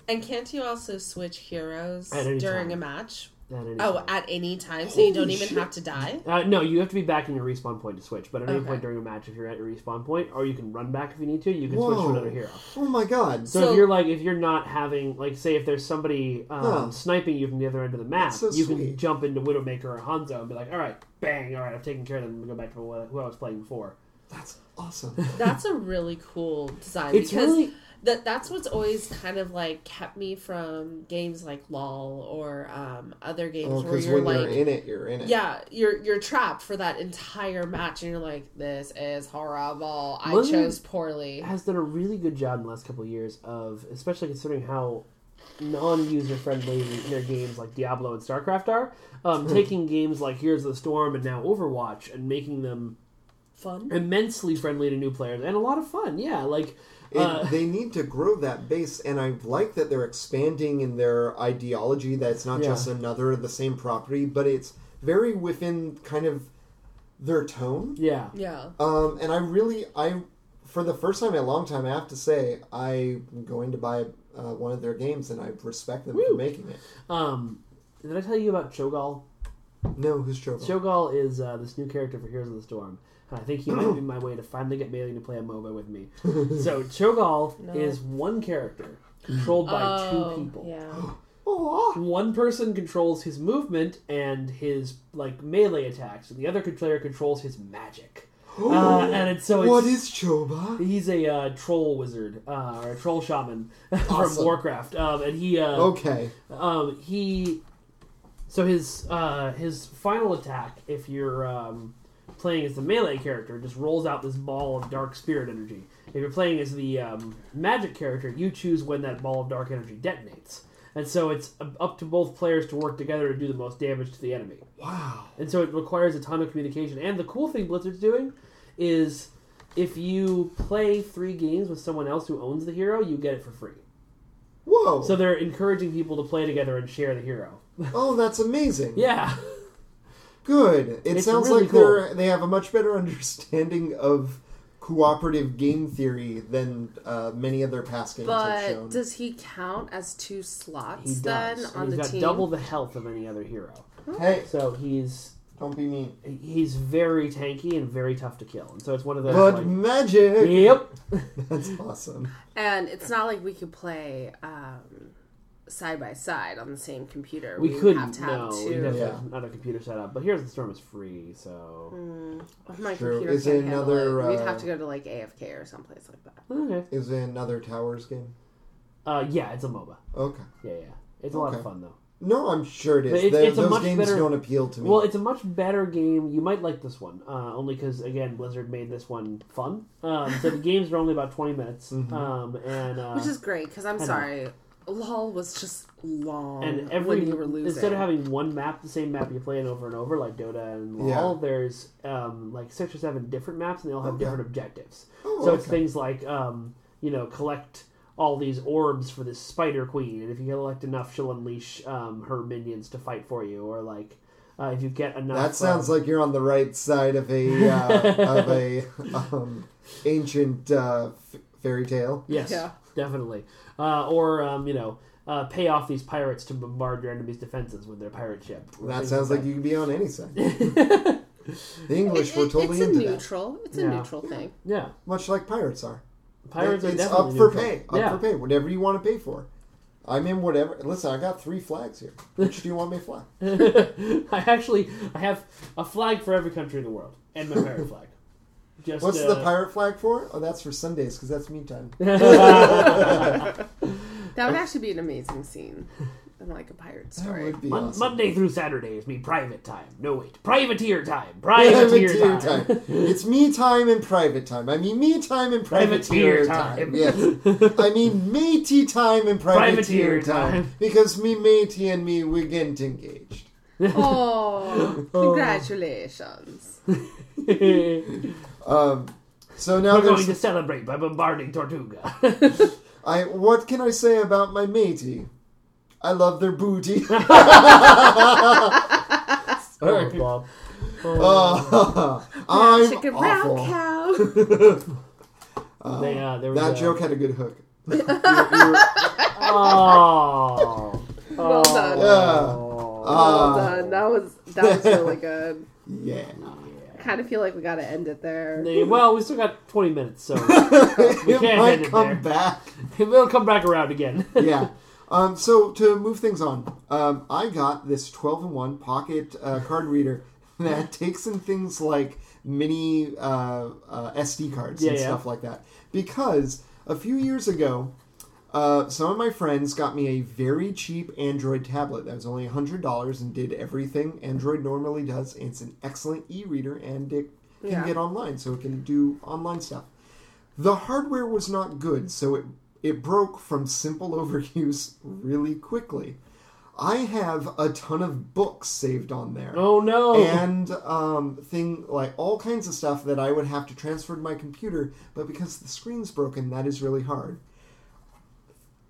and can't you also switch heroes during time. a match? At any Oh, time. at any time, so you don't even shit. have to die. Uh, no, you have to be back in your respawn point to switch. But at any Okay. point during a match, if you're at your respawn point, or you can run back if you need to, you can switch to Whoa. another hero. Oh my god. So, So- if you're like, if you're not having, like, say, if there's somebody um, Huh. sniping you from the other end of the map, That's so you can sweet. jump into Widowmaker or Hanzo and be like, all right, bang, all right, I've taken care of them. and go back to who who I was playing before. That's awesome. That's a really cool design It's because really that that's what's always kind of like kept me from games like LOL or um, other games Oh, where because you're when like you're in it, you're in it. yeah, you're you're trapped for that entire match, and you're like, "This is horrible. I Blizzard chose poorly." has done a really good job in the last couple of years of, especially considering how non-user friendly their games like Diablo and StarCraft are, um, taking games like Heroes of the Storm and now Overwatch and making them Fun. immensely friendly to new players and a lot of fun. Yeah, like It, uh, they need to grow that base, and I like that they're expanding in their ideology. That it's not Yeah. just another the same property, but it's very within kind of their tone. yeah, Yeah. Um, and I really, I for the first time in a long time, I have to say, I'm going to buy uh, one of their games, and I respect them for making it. Um, did I tell you about Cho'Gall? No, who's Choco? Cho'Gall is uh, this new character for Heroes of the Storm. And I think he might be my way to finally get Bailey to play a MOBA with me. so Cho'Gall No. is one character controlled by Oh, two people. Yeah. Aw. One person controls his movement and his like melee attacks, and the other player controls his magic. Uh, and it's so it's, what is Choba? He's a uh, troll wizard uh, or a troll shaman from Warcraft, um, and he uh, Okay. um, he so his uh, his final attack, if you're um, playing as the melee character, just rolls out this ball of dark spirit energy. If you're playing as the um, magic character, you choose when that ball of dark energy detonates. And so it's up to both players to work together to do the most damage to the enemy. Wow. And so it requires a ton of communication. And the cool thing Blizzard's doing is if you play three games with someone else who owns the hero, you get it for free. Whoa. So they're encouraging people to play together and share the hero. Oh, that's amazing. yeah. Good. It It's sounds really like they're they have a much better understanding of cooperative game theory than uh, many other past games have shown. But does he count as two slots He slots does. then And on he's the got team? double the health of any other hero. hey, So he's don't be mean. he's very tanky and very tough to kill. And so it's one of those But like, magic. Yep. That's awesome. And it's not like we could play um, side by side on the same computer. We We'd couldn't have to have no, two. we'd have to Yeah. have another computer set up. But here's the storm is free, so Oh, my True. computer Is can't it handle another, it. We'd uh, have to go to like AFK or someplace like that. okay. Is it another Towers game? Uh, yeah, it's a MOBA. Okay. Yeah, yeah. It's a lot of fun though. No, I'm sure it is. It's- The- it's a those much games better- don't appeal to me. Well, it's a much better game. You might like this one, uh, only because again, Blizzard made this one fun. Um, so the games are only about twenty minutes, Mm-hmm. um, and uh, Which is great because I'm sorry. LOL was just long and every when you were losing. instead of having one map, the same map you're playing over and over, like Dota and LoL, Yeah. there's um, like six or seven different maps, and they all have Okay. different objectives. Oh, so it's things like um, you know collect all these orbs for this Spider Queen, and if you collect enough, she'll unleash um, her minions to fight for you, or like. Uh, if you get enough, That sounds um, like you're on the right side of a uh, of a um, ancient uh, f- fairy tale. Yes, Yeah. definitely. Uh, or um, you know, uh, pay off these pirates to bombard your enemy's defenses with their pirate ship. That sounds like that. you could be on any side. the English It- were it- totally it's a into that, neutral. It's a Yeah. neutral thing. Yeah, much like pirates are. pirates are it's definitely up for pay. Up yeah. for pay. Whatever you want to pay for. I'm in whatever. Listen, I got three flags here. Which do you want me to fly? I actually I have a flag for every country in the world and my pirate flag. Just What's uh, the pirate flag for? Oh, that's for Sundays because that's me time. That would actually be an amazing scene in like a pirate That story. would be Mon- awesome. Monday through Saturday is me private time. No wait, privateer time. Privateer, Privateer time. time. It's me time and private time. I mean me time and privateer, Privateer time. time. Yes. I mean matey time and privateer, Privateer time. time. Because me matey and me we get engaged. Oh, congratulations! Um, so now We're going to celebrate by bombarding Tortuga. I what can I say about my matey? I love their booty. oh, Bob. Oh, I'm Chicken awful. brown cow. They, uh, there That a- joke had a good hook. Oh. Well done. Yeah. Oh. Well Ah, done. That was that was really good. yeah. I kind of feel like we got to end it there. Well, we still got 20 minutes, so we can't might end it come there. back. we'll come back around again. yeah. Um, so to move things on, um, I got this 12 in 1 pocket uh, card reader that takes in things like mini uh, uh, SD cards and Yeah, yeah. stuff like that. Because a few years ago, uh, some of my friends got me a very cheap Android tablet that was only $100 and did everything Android normally does. It's an excellent e reader and it can Yeah. get online, so it can do online stuff. The hardware was not good, so it it broke from simple overuse really quickly. I have a ton of books saved on there. Oh no! And um, thing like all kinds of stuff that I would have to transfer to my computer, but because the screen's broken, that is really hard.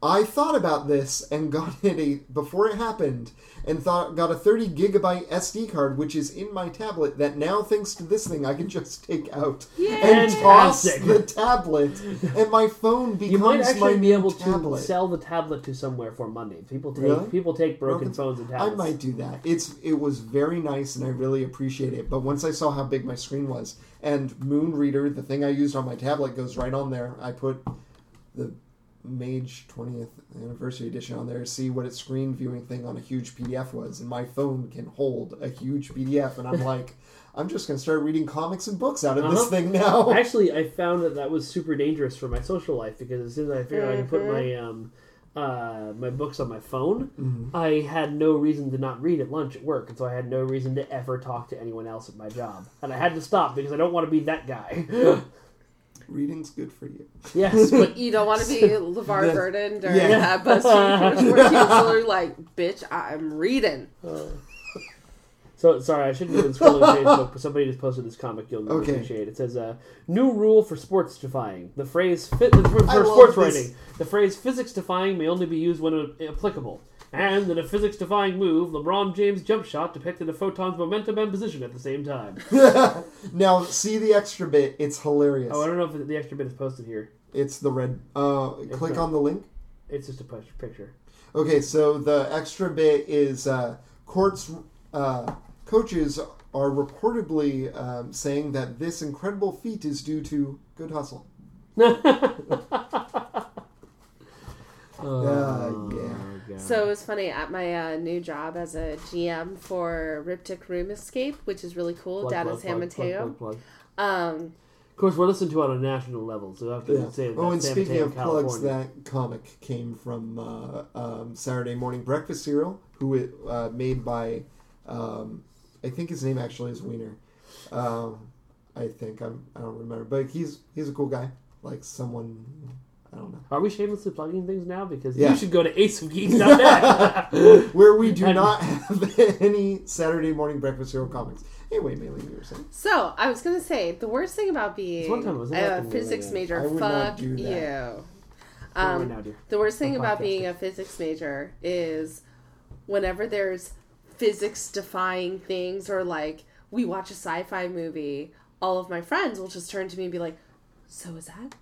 I thought about this and got it a before it happened, and thought got a 30 gigabyte SD card, which is in my tablet. That now, thanks to this thing, I can just take out and toss Fantastic. the tablet, and my phone becomes you might my actually be able tablet. to sell the tablet to somewhere for money. People take Really? people take broken, Broken- phones and tablets. I might do that. It's it was very nice and I really appreciate it. But once I saw how big my screen was and Moon Reader, the thing I used on my tablet, goes right on there. I put the Mage 20th anniversary edition on there to see what its screen viewing thing on a huge PDF was, and my phone can hold a huge PDF, and I'm like, I'm just gonna start reading comics and books out of this Uh-huh. thing now. Actually, I found that that was super dangerous for my social life because as soon as I figured I could put my um, uh, my books on my phone, Mm-hmm. I had no reason to not read at lunch at work, and so I had no reason to ever talk to anyone else at my job, and I had to stop because I don't want to be that guy. Reading's good for you. yes, but You don't want to be LeVar The- Burton during Yeah. that BuzzFeed push where he was literally like, "Bitch, I'm reading." So sorry, I shouldn't have been scrolling Facebook, but somebody just posted this comic you'll Okay. appreciate. It says, uh, "New rule for sports defying: the phrase fi- for, for sports this. writing, the phrase physics defying may only be used when uh, applicable." And in a physics defying move, LeBron James' jump shot depicted a photon's momentum and position at the same time. Now, see the extra bit. It's hilarious. Oh, I don't know if the extra bit is posted here. It's the red. Uh, click not. on the link. It's just a picture. Okay, so the extra bit is uh, courts uh, coaches are reportedly um, saying that this incredible feat is due to good hustle. Uh, yeah. So it was funny at my uh, new job as a GM for Riptych Room Escape, which is really cool Plug, down plug, in San plug, plug, Mateo. plug, plug. Um, Of course, we're listened to on a national level, so I have to Yeah. say that Oh, and San speaking Mateo, of plugs, that comic came from uh, um, Saturday Morning Breakfast cereal, who it uh, made by, um, I think his name actually is Wiener. Um, I think I'm, I don't remember, but he's he's a cool guy, like someone I don't know. Are we shamelessly plugging things now? Because Yeah. you should go to aceofgeeks.net. Where we do And- not have any Saturday Morning Breakfast cereal comics. Anyway, Mae Linh, you were saying. so I was gonna say the worst thing about being one time was in a Latin physics America. major, I would not fuck do you. Um, now. The worst thing For about podcasting. being a physics major is whenever there's physics defying things or like we watch a sci-fi movie, all of my friends will just turn to me and be like, "So is that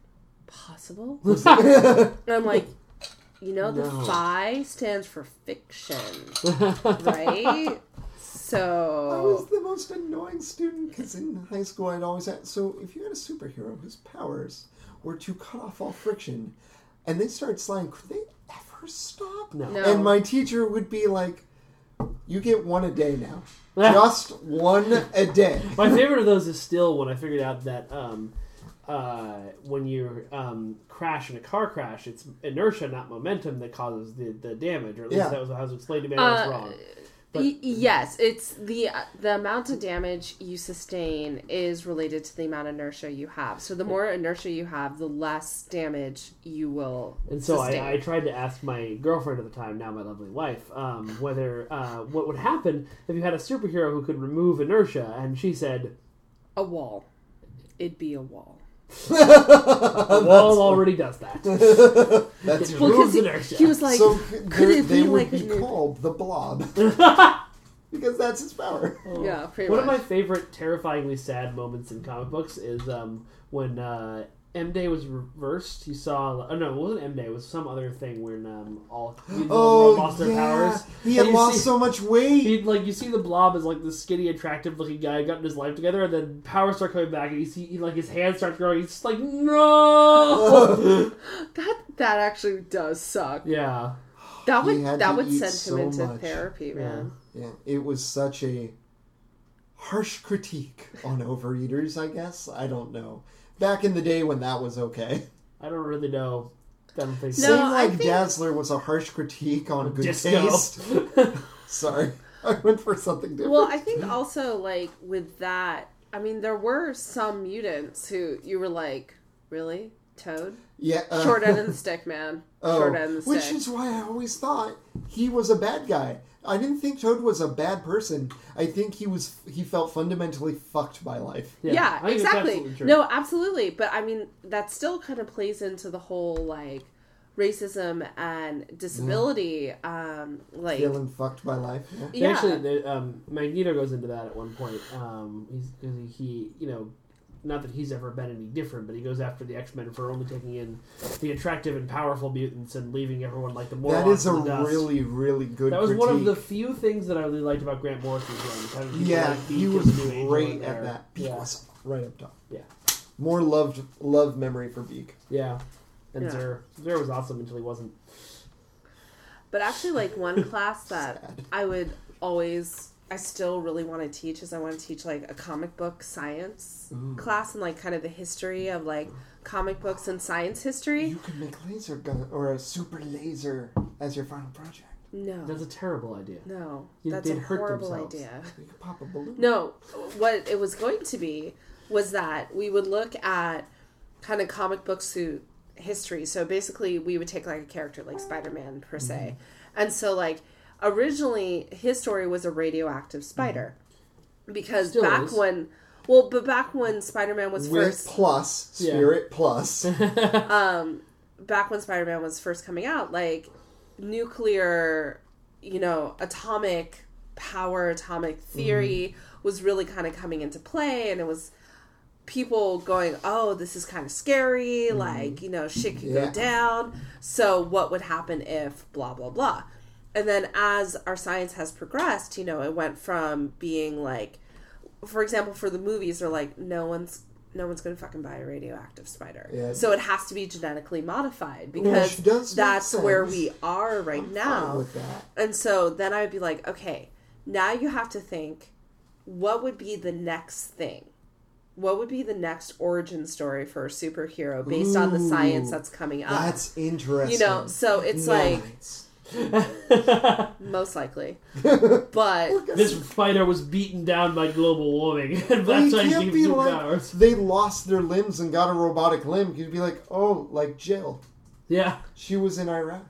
possible?" and I'm like, "You know, the No. phi stands for fiction, right?" So I was the most annoying student because in high school I'd always had. So if you had a superhero whose powers were to cut off all friction, and they started sliding, could they ever stop? No. No. And my teacher would be like, "You get one a day now, just one a day." My favorite of those is still when I figured out that um, uh, when you um, crash in a car crash, it's inertia, not momentum, that causes the, the damage. Or at least Yeah. that was how it was explained to me. I was Uh, wrong. But- Y- yes, it's the the amount of damage you sustain is related to the amount of inertia you have. So the more inertia you have, the less damage you will And so sustain. I, I tried to ask my girlfriend at the time, now my lovely wife, um, whether uh, what would happen if you had a superhero who could remove inertia, and she said, a wall. It'd be a wall. "The wall already does that." That's Well, 'cause Removes he, inertia. he was like, so could they're- it they be would like be a- called the blob because that's his power. yeah, pretty One of my favorite terrifyingly sad moments in comic books is um, when uh, M Day was reversed. You saw, oh no, it wasn't M Day. It was some other thing when um, all the Oh, world lost their yeah. powers. He had lost see- so much weight. He, like you see the blob as like this skinny, attractive looking guy gotten his life together, and then powers start coming back, and you see he, like his hands start growing. He's just like, no. that that actually does suck. yeah, That would that would send so him into much. therapy, man. Yeah, it was such a harsh critique on overeaters, I guess. I don't know. Back in the day when that was okay. I don't really know. I don't think so. Same I like think- Dazzler was a harsh critique on good Disco. taste. Sorry. I went for something different. Well, I think also like with that, I mean, there were some mutants who you were like, really, Toad, yeah, uh, short end of the stick, man, oh, short end of the which stick. is why I always thought he was a bad guy. I didn't think Toad was a bad person. I think he was he felt fundamentally fucked by life. yeah, I think it's exactly. absolutely. No, absolutely. But I mean, that still kind of plays into the whole like racism and disability. Um, like, Feeling fucked by life. Yeah. Yeah, Actually, the, um, Magneto goes into that at one point. Um, he's 'cause he, you know, not that he's ever been any different, but he goes after the X Men for only taking in the attractive and powerful mutants and leaving everyone like the morons That is a the dust. really, really good. That was one of the few things that I really liked about Grant Morrison's run. Kind of Yeah, like he was and the New Angel in great at that. Beak Yeah, was right up top. Yeah. More loved love memory for Beak. yeah. And Yeah. Zer, Zer was awesome until he wasn't. But actually, like one class that I would always, I still really want to teach is I want to teach like a comic book science class and like kind of the history of like comic books and science history. You could make laser gun or a super laser as your final project. No, That's a terrible idea. no, You- that's they'd a hurt horrible themselves. idea. You could pop a balloon. No, what it was going to be was that we would look at kind of comic book suit history. So basically, we would take like a character like Spider Man per se, mm-hmm. and so like originally his story was a radioactive spider mm-hmm. because Still back is. when. Well, but back when Spider Man was With first, plus Yeah. spirit plus. um, back when Spider Man was first coming out, like nuclear, you know, atomic power, atomic theory mm-hmm. was really kind of coming into play, and it was people going, "Oh, this is kind of scary. Mm-hmm. Like, you know, shit could Yeah. go down. So, what would happen if blah blah blah?" And then as our science has progressed, you know, it went from being like, for example, for the movies, they're like, no one's no one's gonna fucking buy a radioactive spider. Yeah. So it has to be genetically modified because that's where we are right I'm now. fine with that. And so then I would be like, okay, now you have to think what would be the next thing? What would be the next origin story for a superhero based on the science that's coming up? That's interesting. you know, so it's like Nice. most likely. But This fighter was beaten down by global warming, and But that's you why he can't gave be superpowers. like they lost their limbs and got a robotic limb. You'd be like, oh, like Jill. Yeah. She was in Iraq.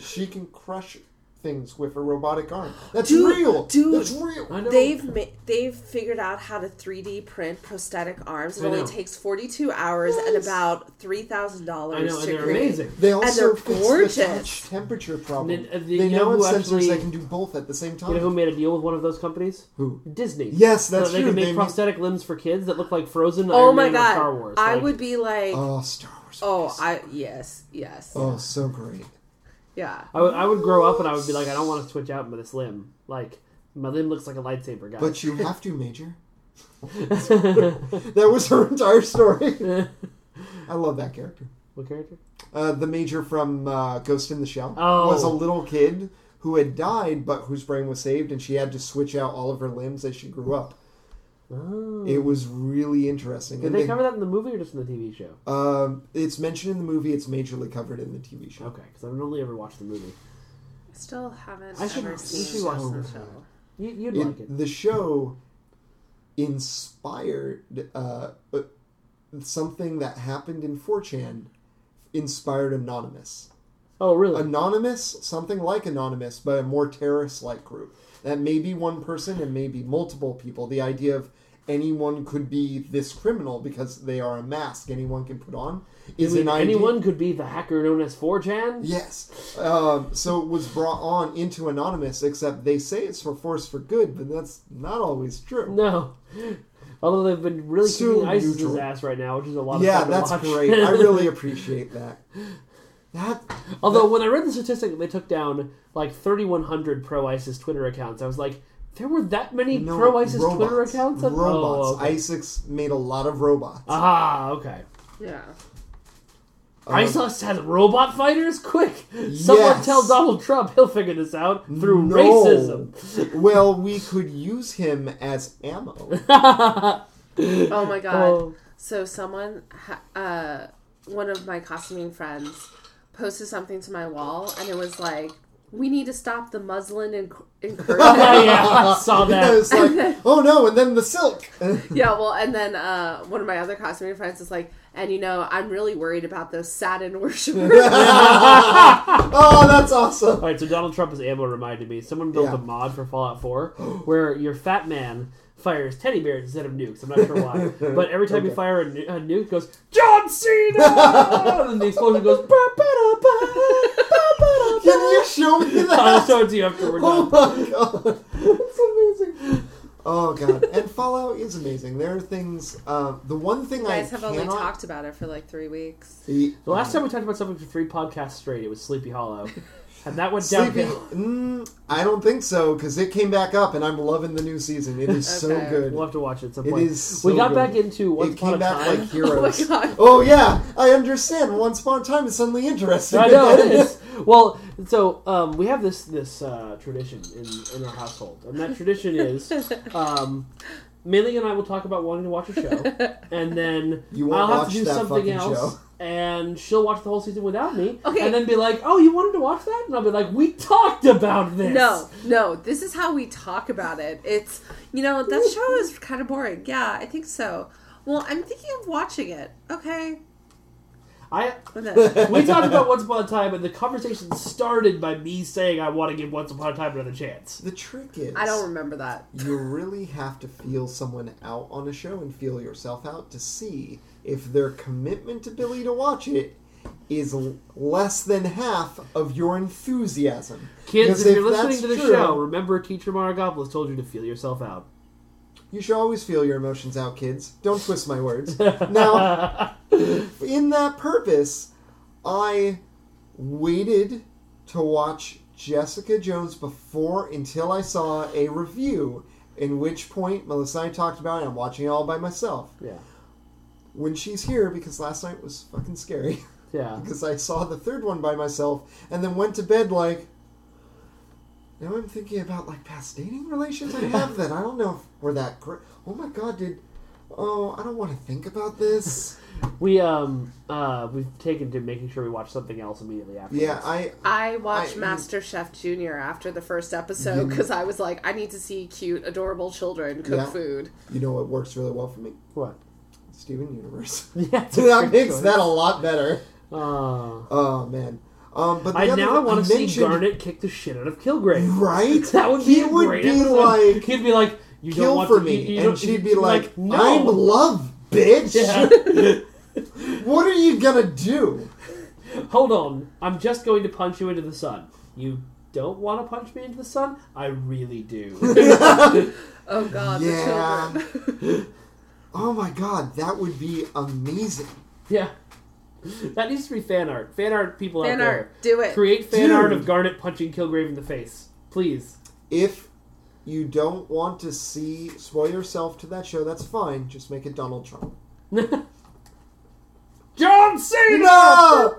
She can crush things with a robotic arm. That's Dude, real. dude. That's real. I know. They've ma- they've figured out how to 3D print prosthetic arms. It I only know. takes 42 hours and about three thousand dollars I know, to they're create. amazing. They also they're fix gorgeous. the touch temperature problem. And uh, the- they you know now have who sensors actually- that can do both at the same time. You know who made a deal with one of those companies? Who? Disney. Yes, that's so they true. can make They make- prosthetic limbs for kids that look like Frozen. Oh Iron my Man, or god! Star Wars. I Like, would be like, Oh, Star Wars. oh. I yes, yes, Oh, so great. Yeah. I would, I would grow up and I would be like, I don't want to switch out with this limb. Like my limb looks like a lightsaber, guy. But you have to, Major. that was her entire story. I love that character. what character? Uh, the Major from uh, Ghost in the Shell Oh. was a little kid who had died, but whose brain was saved, and she had to switch out all of her limbs as she grew up. Oh. It was really interesting. Did And they cover that in the movie or just in the TV show? Um, it's mentioned in the movie. It's majorly covered in the TV show. Okay, because I've only ever watched the movie. I still haven't I should- ever you seen should watch the the show. You, you'd It- like it. The show inspired uh, uh, something that happened in 4chan. Inspired Anonymous. Oh, really? Anonymous, something like Anonymous, but a more terrorist-like group. That may be one person and maybe multiple people. The idea of anyone could be this criminal because they are a mask anyone can put on is an idea. anyone could be the hacker known as 4chan? Yes. Um, so it was brought on into Anonymous, except they say it's for force for good, but that's not always true. No. Although they've been really So kicking ISIS's ass right now, which is a lot of Yeah, that's watch. great. I really appreciate that. That Although when I read the statistic that they took down like 3,100 pro ISIS Twitter accounts, I was like, there were that many no, pro ISIS robots. Twitter accounts? Robots. Oh, okay. ISIS made a lot of robots. Ah, okay. Yeah. Um, ISIS has robot fighters? Quick! Someone Yes. tell Donald Trump he'll figure this out through No. racism. well, we could use him as ammo. Oh my god. Oh. So someone, ha- uh, one of my costuming friends, posted something to my wall, and it was like, "We need to stop the muslin and incursion." yeah, I saw that. it's like, oh no, and then the silk. yeah, well, and then uh, one of my other costume friends is like, "And you know, I'm really worried about those satin worshippers." oh, that's awesome. All right, so Donald Trump's ammo reminded me. Someone built Yeah. a mod for Fallout 4 where your fat man fires teddy bears instead of nukes. I'm not sure why, but every time you fire a, nu- a nuke, it goes John Cena, and the explosion goes. "Ba, ba, da, ba, ba, ba, da, Can you show me that? I'll show it to you after we're Oh my god, it's amazing. Oh god, and Fallout is amazing. There are things. Uh, the one thing You I guys have only talked about it for like three weeks. The, The last time we talked about something for three podcasts straight, it was Sleepy Hollow, and that went Sleepy, downhill. mm, I don't think so because it came back up, and I'm loving the new season. It is so Okay. good. We'll have to watch it at some It point. is so we got good. back into Once it Upon came a back Time. like heroes. Oh my god. Oh yeah, I understand. Once upon a time is suddenly interesting. I know it is. Well, so um, we have this this uh, tradition in, in our household, and that tradition is um, Millie and I will talk about wanting to watch a show, and then You won't I'll have watch to do that something fucking else, show. and she'll watch the whole season without me, Okay. and then be like, "Oh, you wanted to watch that?" And I'll be like, "We talked about this." No, no, this is how we talk about it. It's, you know, that show is kind of boring. Yeah, I think so. Well, I'm thinking of watching it. Okay. I And we talked about Once Upon a Time, and the conversation started by me saying I want to give Once Upon a Time another chance. The trick is, I don't remember that. you really have to feel someone out on a show and feel yourself out to see if their commitment to Billy to watch it is l- less than half of your enthusiasm. Kids, Because if you're that's listening to the true, show, remember teacher Maragopoulos told you to feel yourself out. You should always feel your emotions out, kids. Don't twist my words. now, in that purpose, I waited to watch Jessica Jones before until I saw a review. In which point, Melissa and I talked about it. I'm watching it all by myself. Yeah, When she's here, because last night was fucking scary. yeah. because I saw the third one by myself and then went to bed like. Now I'm thinking about like past dating relations I have that I don't know if were that great. Oh my god, did. Oh, I don't want to think about this. We um uh we've taken to making sure we watch something else immediately after. yeah, I. I watched I- Master Chef Junior after the first episode because I was like, I need to see cute, adorable children cook Yeah. food. You know what works really well for me? what? Steven Universe. Yeah, that makes choice. that a lot better. Oh. Oh man. Um, but the I other- now I want to see Garnet kick the shit out of Kilgrave. Right? That would be he a would great be episode. like, he'd be like, "You don't kill want for to me, you- you and don't- she'd be you'd like, "No." I'm love, bitch. Yeah. what are you gonna do? Hold on, I'm just going to punch you into the sun. You don't want to punch me into the sun? I really do. Oh God, Yeah. the children. Oh my god, that would be amazing. yeah. That needs to be fan art. Fan art people Fan out there. art, do it. Create fan Dude. art of Garnet punching Kilgrave in the face. Please. If you don't want to see spoil yourself to that show, that's fine. Just make it Donald Trump. John Cena! No!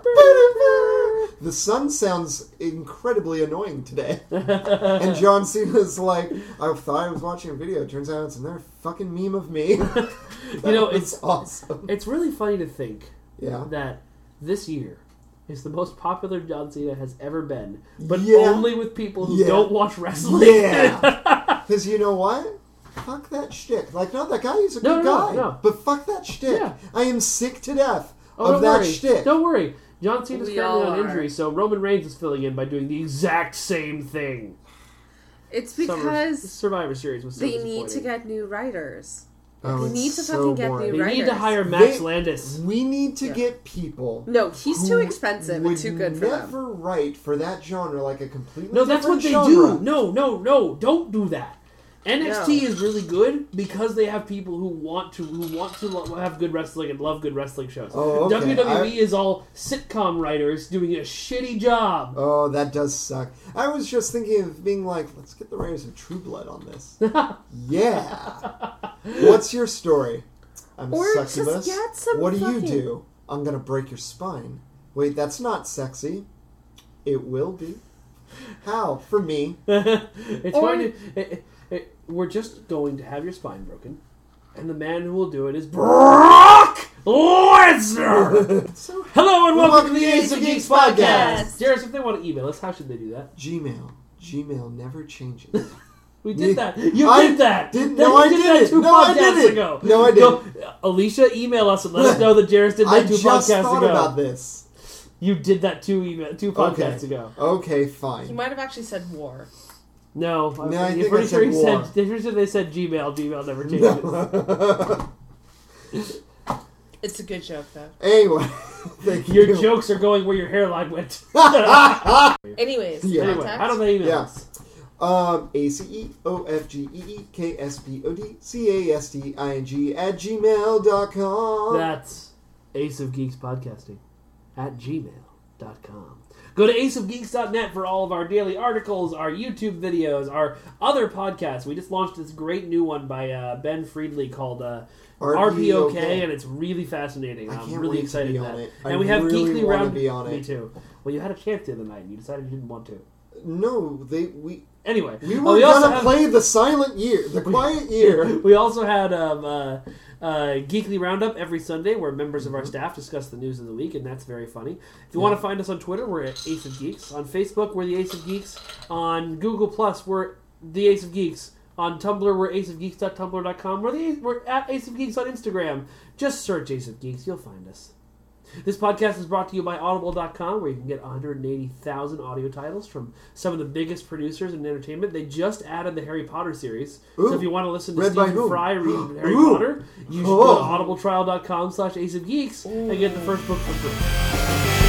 the sun sounds incredibly annoying today. and John Cena's like, I thought I was watching a video. Turns out it's another fucking meme of me. you know, it's- awesome. It's really funny to think Yeah. that this year is the most popular John Cena has ever been, but Yeah. only with people who Yeah. don't watch wrestling. Yeah. Because you know what? Fuck that shtick. Like, no, that guy is a No, good no, guy. no. But fuck that shtick. Yeah. I am sick to death Oh, of don't that worry. shtick. Don't worry. John Cena's We currently on injury, so Roman Reigns is filling in by doing the exact same thing. It's Summer- because Survivor Series was so they need to get new writers. Oh, They it's need to so fucking get boring. new They need to hire Max They- Landis. We need to Yeah. get people. No, he's too expensive would and too good for them. never write for that genre like a completely No, that's what different they genre. do. No, no, no! Don't do that. NXT No. is really good because they have people who want to who want to lo- have good wrestling and love good wrestling shows. Oh, okay. WWE I- is all sitcom writers doing a shitty job. Oh, that does suck. I was just thinking of being like, let's get the writers of True Blood on this. yeah. What's your story? I'm Or a just succubus. get some what do you fucking- do? I'm gonna break your spine. Wait, that's not sexy. It will be. How? For me. it's Or- going to. It, it, it- we're just going to have your spine broken, and the man who will do it is Brock Lesnar. So Hello and welcome, Welcome to the Ace of Geeks podcast. Jarys, if they want to email us, how should they do that? Gmail. Gmail never changes. We did You- that. You I did that. didn't- That- no, you I did didn't. that two No, I podcasts didn't. ago. No, I did Go- Alicia, email us and let us know that Jarys did that I two just podcasts thought ago. about this. You did that two email two podcasts Okay. ago. Okay, fine. He might have actually said war. No, No, I'm I think I pretty sure said he war. said. Pretty sure they said Gmail. Gmail never changes. It's a good joke though. anyway, thank Your you. jokes are going where your hairline went. Anyways, Yeah. anyway, contact. how do they email Yeah. us? Um, A C E O F G E E K S P O D C A S T I N G at gmail.com. That's Ace of Geeks Podcasting at gmail.com. Go to aceofgeeks.net for all of our daily articles, our YouTube videos, our other podcasts. We just launched this great new one by uh, Ben Friedley called uh, RPOK, and it's really fascinating. I I'm can't really excited about for on that. it. I And we have really Geekly Round. be on Me too. Well, you had a chance the other night, and you decided you didn't want to. No, they we Anyway, we oh, were gonna have- play the silent year, the quiet year. We also had um, uh, uh, Geekly Roundup every Sunday, where members of our Mm-hmm. staff discuss the news of the week, and that's very funny. If you want to find us on Twitter, we're at Ace of Geeks. On Facebook, we're the Ace of Geeks. On Google Plus, we're the Ace of Geeks. On Tumblr, we're aceofgeeks.tumblr.com. We're, the, we're at Ace of Geeks on Instagram. Just search Ace of Geeks, you'll find us. This podcast is brought to you by Audible.com, where you can get 180,000 audio titles from some of the biggest producers in entertainment. They just added the Harry Potter series. so if you want to listen to Read Stephen? Fry read Harry Ooh. Potter, you should go to Oh. audibletrial.com slash ace of geeks and get the first book for free.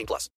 18 plus.